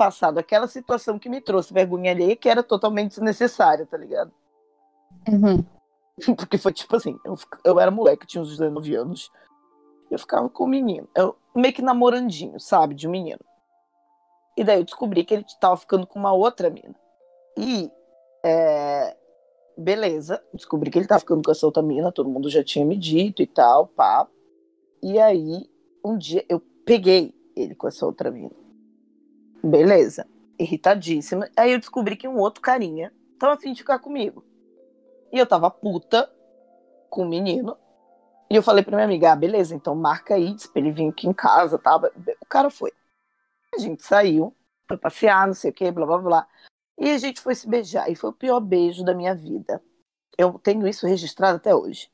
passado aquela situação que me trouxe vergonha alheia, que era totalmente desnecessária, tá ligado? Uhum. Porque foi tipo assim, eu, eu era moleque, tinha uns 19 anos, eu ficava com o um menino, eu meio que namorandinho, sabe, de um menino. E daí eu descobri que ele tava ficando com uma outra mina. E é, beleza, descobri que ele tava ficando com essa outra mina, todo mundo já tinha me dito e tal, pá. E aí, um dia eu peguei ele com essa outra mina. Beleza, irritadíssima. Aí eu descobri que um outro carinha tava afim de ficar comigo. E eu tava puta com o menino. E eu falei pra minha amiga, ah, beleza, então marca aí, pra ele vir aqui em casa, tá? O cara foi. A gente saiu, foi passear, não sei o que, blá blá blá. E a gente foi se beijar. E foi o pior beijo da minha vida. Eu tenho isso registrado até hoje.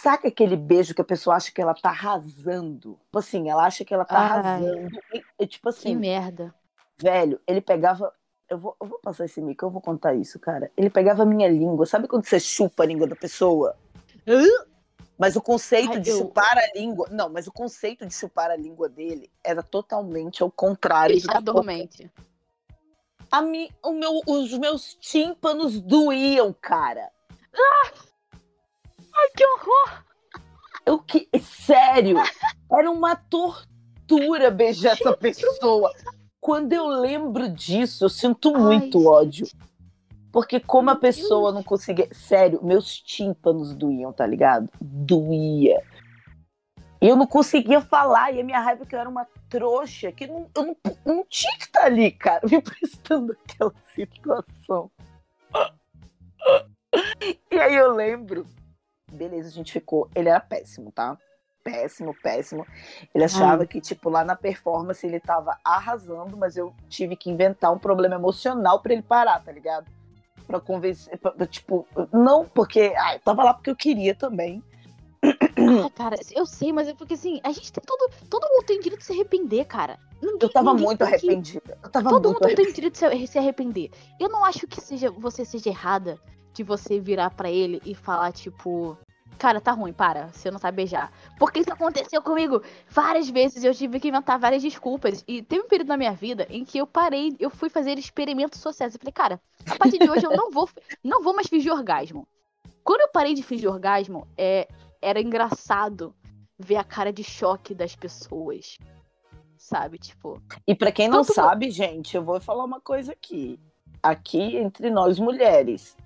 Saca aquele beijo que a pessoa acha que ela tá arrasando? Tipo assim, ela acha que ela tá Ai, arrasando. E, e, tipo assim. Que merda. Velho, ele pegava. Eu vou, eu vou passar esse mico, eu vou contar isso, cara. Ele pegava a minha língua. Sabe quando você chupa a língua da pessoa? Uh? Mas o conceito Ai, de eu... chupar a língua. Não, mas o conceito de chupar a língua dele era totalmente ao contrário. Dormente a mi, o meu, os meus tímpanos doíam, cara. Ah! Ai, que horror! Eu que, sério, era uma tortura beijar essa pessoa. Quando eu lembro disso, eu sinto muito Ai, ódio. Porque como a pessoa não conseguia. Sério, meus tímpanos doíam, tá ligado? Doía. E eu não conseguia falar, e a minha raiva é que eu era uma trouxa, que não, eu não, não tinha que estar ali, cara, me prestando aquela situação. E aí eu lembro, beleza, a gente ficou. Ele era péssimo, tá? Péssimo, péssimo. Ele achava Ai. que, tipo, lá na performance ele tava arrasando, mas eu tive que inventar um problema emocional para ele parar, tá ligado? Pra convencer, pra, tipo, não porque. Ah, eu tava lá porque eu queria também. Ah, cara, eu sei, mas é porque assim, a gente tem todo. Todo mundo tem direito de se arrepender, cara. Ninguém, eu tava muito arrependida. Eu tava todo muito mundo tem direito de se arrepender. Eu não acho que seja você seja errada de você virar para ele e falar, tipo. Cara, tá ruim, para. Você não sabe beijar. Porque isso aconteceu comigo várias vezes. Eu tive que inventar várias desculpas. E teve um período na minha vida em que eu parei, eu fui fazer experimentos sociais. Eu falei, cara, a partir de hoje eu não vou, não vou mais fingir orgasmo. Quando eu parei de fingir orgasmo, é, era engraçado ver a cara de choque das pessoas. Sabe, tipo. E para quem não sabe, gente, eu vou falar uma coisa aqui. Aqui entre nós mulheres,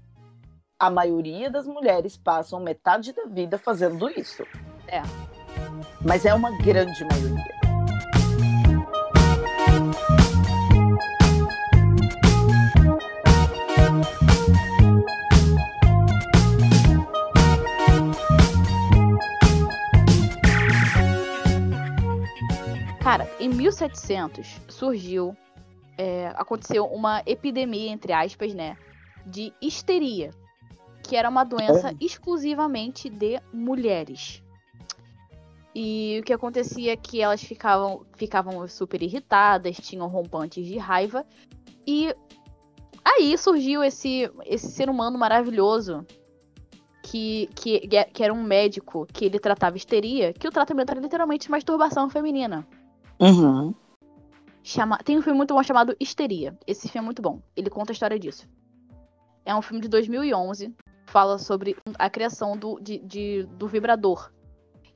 a maioria das mulheres passam metade da vida fazendo isso. É. Mas é uma grande maioria. Cara, em 1700 surgiu, é, aconteceu uma epidemia, entre aspas, né, de histeria que era uma doença É. exclusivamente de mulheres. E o que acontecia é que elas ficavam, ficavam super irritadas, tinham rompantes de raiva. E aí surgiu esse, esse ser humano maravilhoso que, que, que era um médico que ele tratava histeria, que o tratamento era literalmente masturbação feminina. Uhum. Chama... Tem um filme muito bom chamado Histeria. Esse filme é muito bom. Ele conta a história disso. É um filme de 2011. Fala sobre a criação do, de, de- do vibrador.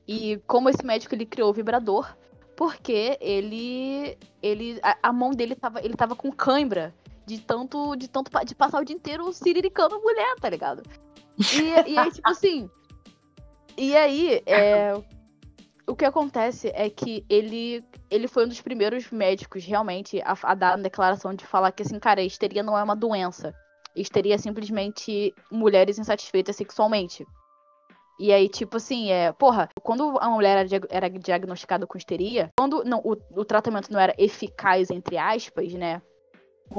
E como esse médico ele criou o vibrador. Porque ele. ele a, a mão dele tava, ele tava com cãibra. De tanto, de tanto de passar o dia inteiro siriricando mulher, tá ligado? E, e aí, tipo assim. E aí, é, o que acontece é que ele ele foi um dos primeiros médicos realmente a, a dar uma declaração de falar que assim, cara, histeria não é uma doença. Histeria é simplesmente mulheres insatisfeitas sexualmente. E aí, tipo assim, é, porra, quando a mulher era, diag- era diagnosticada com histeria, quando não, o, o tratamento não era eficaz, entre aspas, né?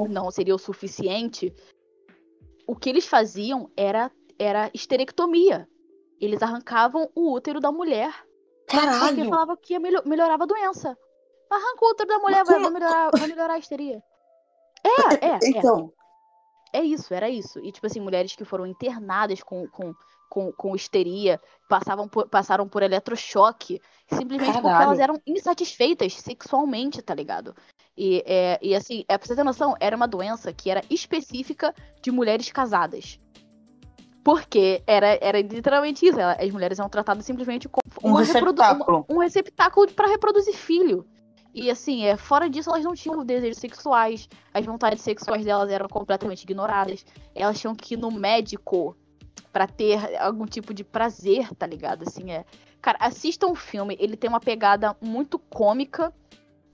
Não seria o suficiente, o que eles faziam era, era histerectomia. Eles arrancavam o útero da mulher porque Caralho! falava que ia melho- melhorava a doença. Arranca o útero da mulher, vai, vai melhorar, vai melhorar a histeria. É, é, é. Então, É isso, era isso. E, tipo assim, mulheres que foram internadas com, com, com, com histeria, passavam por, passaram por eletrochoque, simplesmente porque Caralho. elas eram insatisfeitas sexualmente, tá ligado? E, é, e assim, é, pra você ter noção, era uma doença que era específica de mulheres casadas. Porque era, era literalmente isso. ela- As mulheres eram tratadas simplesmente como Um reprodu- receptáculo. uma- um receptáculo para reproduzir filho. E assim, é, fora disso, elas não tinham desejos sexuais. As vontades sexuais delas eram completamente ignoradas. Elas tinham que ir no médico pra ter algum tipo de prazer, tá ligado? Assim, é. Cara, assista um filme, ele tem uma pegada muito cômica.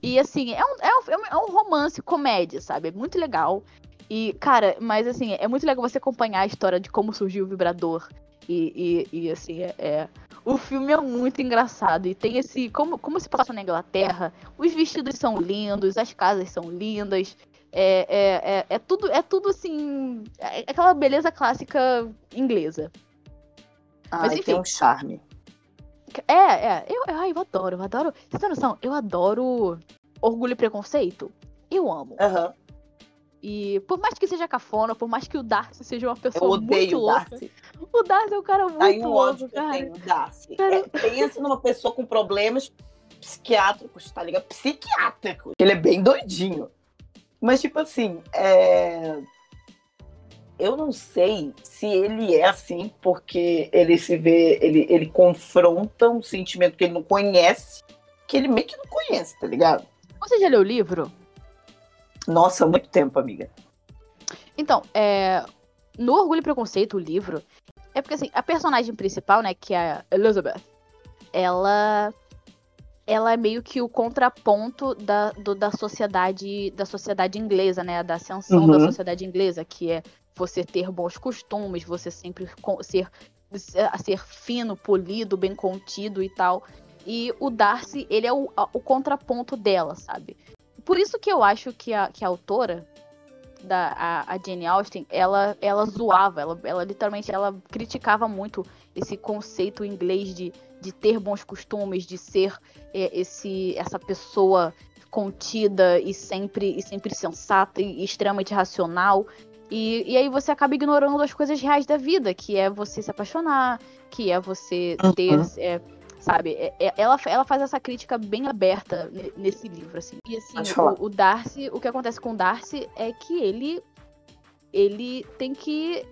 E assim, é é um, é um- é um romance, comédia, sabe? É muito legal. E, cara, mas assim, é muito legal você acompanhar a história de como surgiu o vibrador. E, e, e, assim, é, é- O filme é muito engraçado. E tem esse. Como, como se passa na Inglaterra, os vestidos são lindos, as casas são lindas. É, é, é, é tudo, é tudo assim. É aquela beleza clássica inglesa. Ai, enfim. tem um charme. É, é. Eu, ai, eu adoro, eu adoro. Você tem noção? Eu adoro Orgulho e Preconceito. Eu amo. Aham. E por mais que seja cafona, por mais que o Darcy seja uma Eu pessoa muito louca. Darcy. O Darcy é um cara muito Aí um louco, ódio que eu cara. tenho, o Darcy. Cara- É, pensa numa pessoa com problemas psiquiátricos, tá ligado? Psiquiátricos. Ele é bem doidinho. Mas, tipo assim, é... eu não sei se ele é assim porque ele se vê, ele, ele confronta um sentimento que ele não conhece, que ele meio que não conhece, tá ligado? Você já leu o livro? Nossa, há muito tempo, amiga. Então, é, no Orgulho e Preconceito, o livro, é porque assim, a personagem principal, né, que é a Elizabeth, ela ela é meio que o contraponto da, do- da sociedade da sociedade inglesa, né, da ascensão da Uhum. sociedade inglesa, que é você ter bons costumes, você sempre ser ser fino, polido, bem contido e tal. E o Darcy, ele é o, o contraponto dela, sabe? Por isso que eu acho que a, que a autora, da, a, a Jane Austen, ela, ela zoava, ela, ela literalmente ela criticava muito esse conceito inglês de, de ter bons costumes, de ser é, esse essa pessoa contida e sempre e sempre sensata e, extremamente racional. E, e aí você acaba ignorando as coisas reais da vida, que é você se apaixonar, que é você ter, Uhum. é, sabe? É- é- ela, ela faz essa crítica bem aberta ne- nesse livro, assim. E assim, o, o Darcy, o que acontece com o Darcy é que ele ele tem que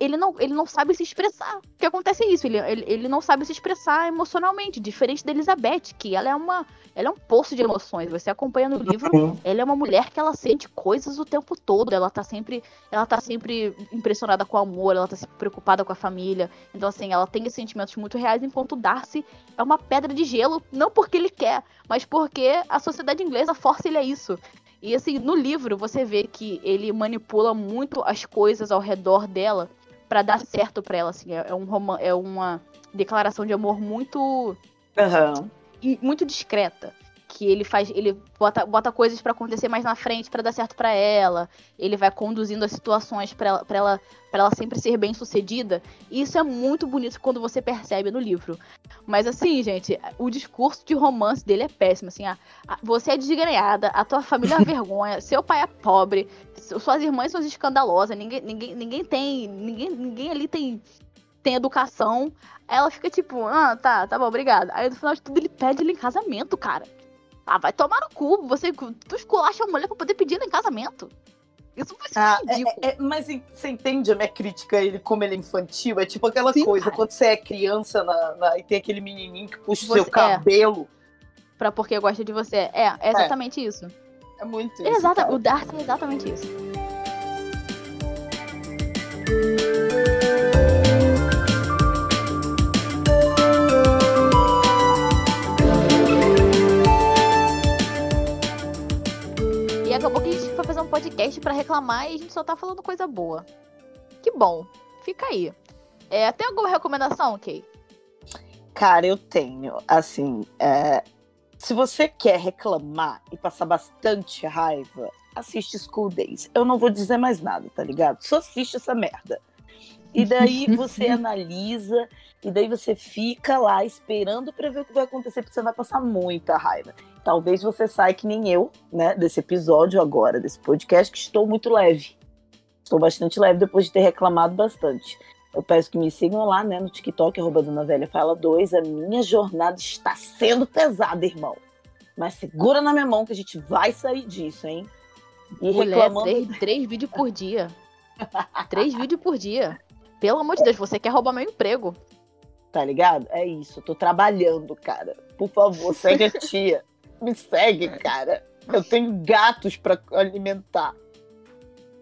ele não, ele não sabe se expressar. O que acontece é isso, ele, ele, ele não sabe se expressar emocionalmente, diferente da Elizabeth, que ela é uma ela é um poço de emoções. Você acompanha no livro, ela é uma mulher que ela sente coisas o tempo todo. Ela tá sempre, ela tá sempre impressionada com o amor, ela tá sempre preocupada com a família. Então assim, ela tem esses sentimentos muito reais, enquanto Darcy é uma pedra de gelo, não porque ele quer, mas porque a sociedade inglesa força ele a isso. E assim, no livro você vê que ele manipula muito as coisas ao redor dela pra dar certo pra ela, assim, é, é um roman é uma declaração de amor muito e muito discreta. Que ele faz, ele bota, bota coisas para acontecer mais na frente para dar certo para ela. Ele vai conduzindo as situações para ela, pra ela, pra ela sempre ser bem sucedida. E isso é muito bonito quando você percebe no livro. Mas assim, gente, o discurso de romance dele é péssimo. Assim, a, a, você é desgrenhada, a tua família é uma vergonha, seu pai é pobre, suas irmãs são escandalosas, ninguém, ninguém, ninguém tem. Ninguém, ninguém ali tem tem educação. Ela fica tipo, ah, tá, tá bom, obrigada. Aí no final de tudo ele pede ele em casamento, cara. Ah, vai tomar no cu. Você, tu esculacha a mulher pra poder pedir ela em casamento. Isso foi ah, ridículo. É, é, mas você entende a minha crítica ele como ele é infantil? É tipo aquela Sim, coisa, cara. quando você é criança na, na, e tem aquele menininho que puxa o seu é. cabelo. É, pra porque gosta de você. É, é exatamente isso. É muito isso. Exata, o Darcy é exatamente isso. Gente foi fazer um podcast para reclamar e a gente só tá falando coisa boa. Que bom. Fica aí. É, tem alguma recomendação, Kay? Cara, eu tenho. Assim, é, se você quer reclamar e passar bastante raiva, assiste School Days. Eu não vou dizer mais nada, tá ligado? Só assiste essa merda. E daí você analisa, e daí você fica lá esperando para ver o que vai acontecer, porque você vai passar muita raiva. Talvez você saia que nem eu, né, desse episódio agora, desse podcast, que estou muito leve. Estou bastante leve depois de ter reclamado bastante. Eu peço que me sigam lá, né, no TikTok, arroba Dona Velha Fala 2. A minha jornada está sendo pesada, irmão. Mas segura na minha mão que a gente vai sair disso, hein? E Mulher, reclamando... três, três vídeos por dia. três vídeos por dia. Pelo amor de Deus, você quer roubar meu emprego. Tá ligado? É isso, eu tô trabalhando, cara. Por favor, segue a tia. Me segue, cara. Eu tenho gatos para alimentar.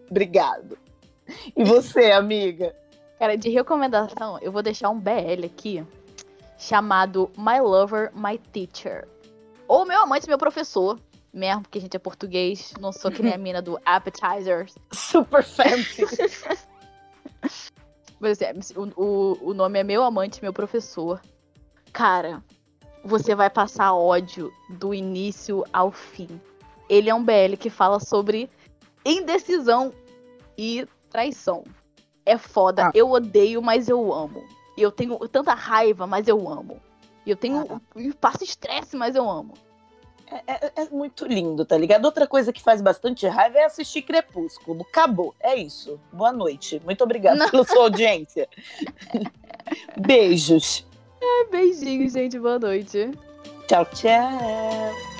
Obrigado. E você, amiga? Cara, de recomendação, eu vou deixar um BL aqui chamado My Lover, My Teacher. Ou Meu Amante, Meu Professor. Mesmo, porque a gente é português. Não sou que nem a mina do Appetizers. Super fancy. o, o, o nome é Meu Amante, Meu Professor. Cara, você vai passar ódio do início ao fim. Ele é um BL que fala sobre indecisão e traição. É foda. Ah. Eu odeio, mas eu amo. Eu tenho tanta raiva, mas eu amo. Eu tenho. Ah. Eu passo estresse, mas eu amo. É, é, é, muito lindo, tá ligado? Outra coisa que faz bastante raiva é assistir Crepúsculo. Acabou. É isso. Boa noite. Muito obrigada pela sua audiência. Beijos. Beijinhos, gente. Boa noite. Tchau, tchau.